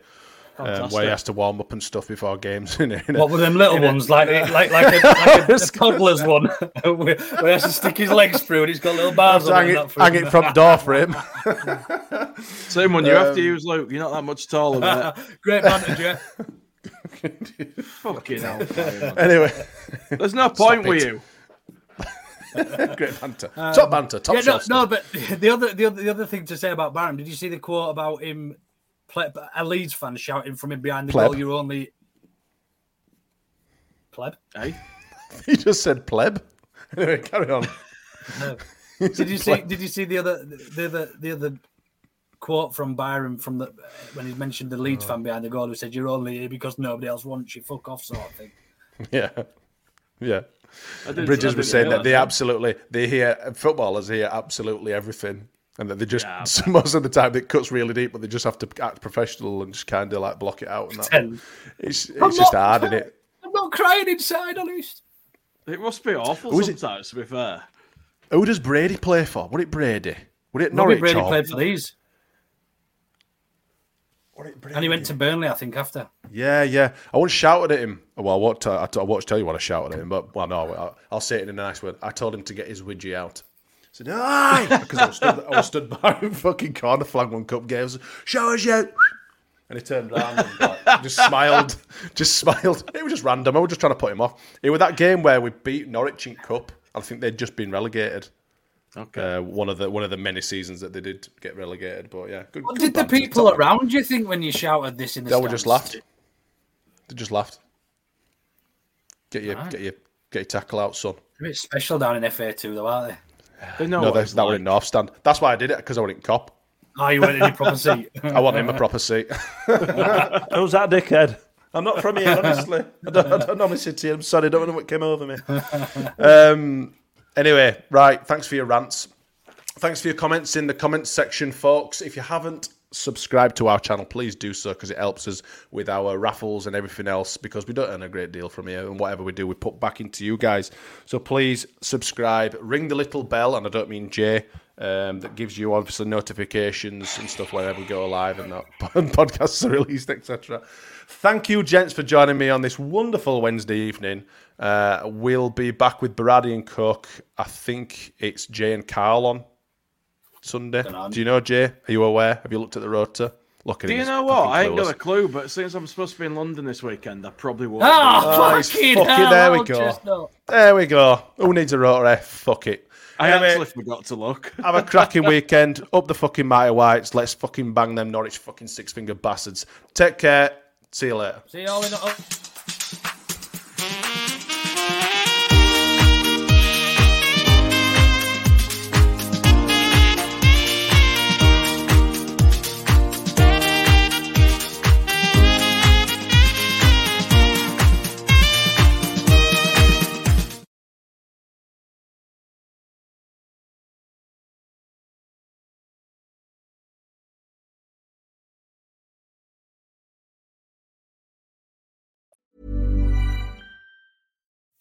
Um, where he has to warm up and stuff before games. in a- in a-
What were them little
in a-
ones like like like a, like a, a toddler's one where where he has to stick his legs through and he's got little bars on
hang
it,
it,
not for
hang
him.
it from door for him.
Same one you have to
Um,
use, Luke. You're not that much taller than it.
Great banter, Joe.
Fucking hell.
Anyway,
There's no point with you.
great banter,
Um,
top banter, top
yeah, no, no, but the other, the other, the other thing to say about Byram, did you see the quote about him? Ple- a Leeds fan shouting from him behind the
Pleb.
goal, "You're only pleb."
Hey,
he just said pleb. Anyway, carry on.
Did you see? Did you see the other, the other, the other quote from Byram from the when he mentioned the
Oh.
Leeds fan oh. behind the goal who said, "You're only here because nobody else wants you." Fuck off, sort of thing.
Yeah, yeah. Bridges was saying that they absolutely they hear footballers hear absolutely everything, and that they just most of the time it cuts really deep, but they just have to act professional and just kind of like block it out. And that.
Pretend.
It's
I'm
just
not-
hard, isn't it?
I'm not crying inside, honest.
It must be awful
Who's it-
sometimes, to be fair.
Who does Brady play for? Would it Brady? Would it Norwich?
Brady
or-
played for these, and he went to Burnley, I think, after.
Yeah, yeah. I once shouted at him. Well, I won't, I I won't tell you what I shouted at him, but well, no, I'll, I'll say it in a nice word. I told him to get his widgie out. I said, "Aye," because I was stood, I was stood by him, fucking corner flag one cup games. Show us you. And he turned around and like, just smiled, just smiled. It was just random. I was just trying to put him off. It was that game where we beat Norwich in cup. I think they'd just been relegated.
Okay.
Uh, one of the one of the many seasons that they did get relegated, but yeah. Good,
What
good
did the people
Top-
around you think when you shouted this in the
They all
stands?
just laughed. They just laughed. Get your
Right.
get your get your tackle out, son.
A bit special down in FA2, though, aren't they?
They know
no,
what
they,
it's
that were
like.
in North Stand. That's why I did it because I went in Kop.
Oh, you went in your proper seat.
I want him a proper seat.
Who's that dickhead? I'm not from here, honestly. I don't, I don't know my city. I'm sorry, I don't know what came over me.
um, anyway, right. Thanks for your rants. Thanks for your comments in the comments section, folks. If you haven't subscribed to our channel, please do so because it helps us with our raffles and everything else because we don't earn a great deal from here and whatever we do, we put back into you guys. So please subscribe, ring the little bell, and I don't mean Jay. Um, that gives you obviously notifications and stuff whenever we go live and that podcasts are released, etc. Thank you, gents, for joining me on this wonderful Wednesday evening. Uh, we'll be back with Baradi and Cook. I think it's Jay and Carl on Sunday. Do you know Jay? Are you aware? Have you looked at the rotor? Look at
it.
Do
you know what?
fucking
I ain't got a clue, but since I'm supposed to be in London this weekend, I probably won't.
Ah,
be.
he's
fucking
fucking-
hell,
there we go. There we go. Who needs a rotor? Eh? Fuck it.
I
Anyway,
actually forgot to look.
Have a cracking weekend. Up the fucking mighty whites. Let's fucking bang them Norwich fucking six finger bastards. Take care. See you later.
See you all in a...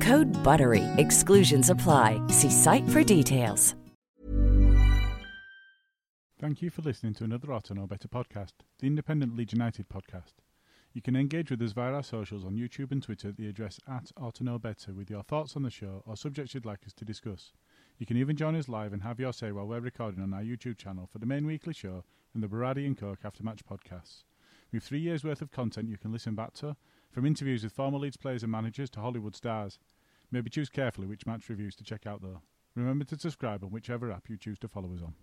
Code BUTTERY. Exclusions apply. See site for details.
Thank you for listening to another Auto Know Better podcast, the independent Leeds United podcast. You can engage with us via our socials on YouTube and Twitter at the address at Auto Know Better with your thoughts on the show or subjects you'd like us to discuss. You can even join us live and have your say while we're recording on our YouTube channel for the main weekly show and the Baradi and Coke After Match podcasts. With three years' worth of content you can listen back to, from interviews with former Leeds players and managers to Hollywood stars. Maybe choose carefully which match reviews to check out though. Remember to subscribe on whichever app you choose to follow us on.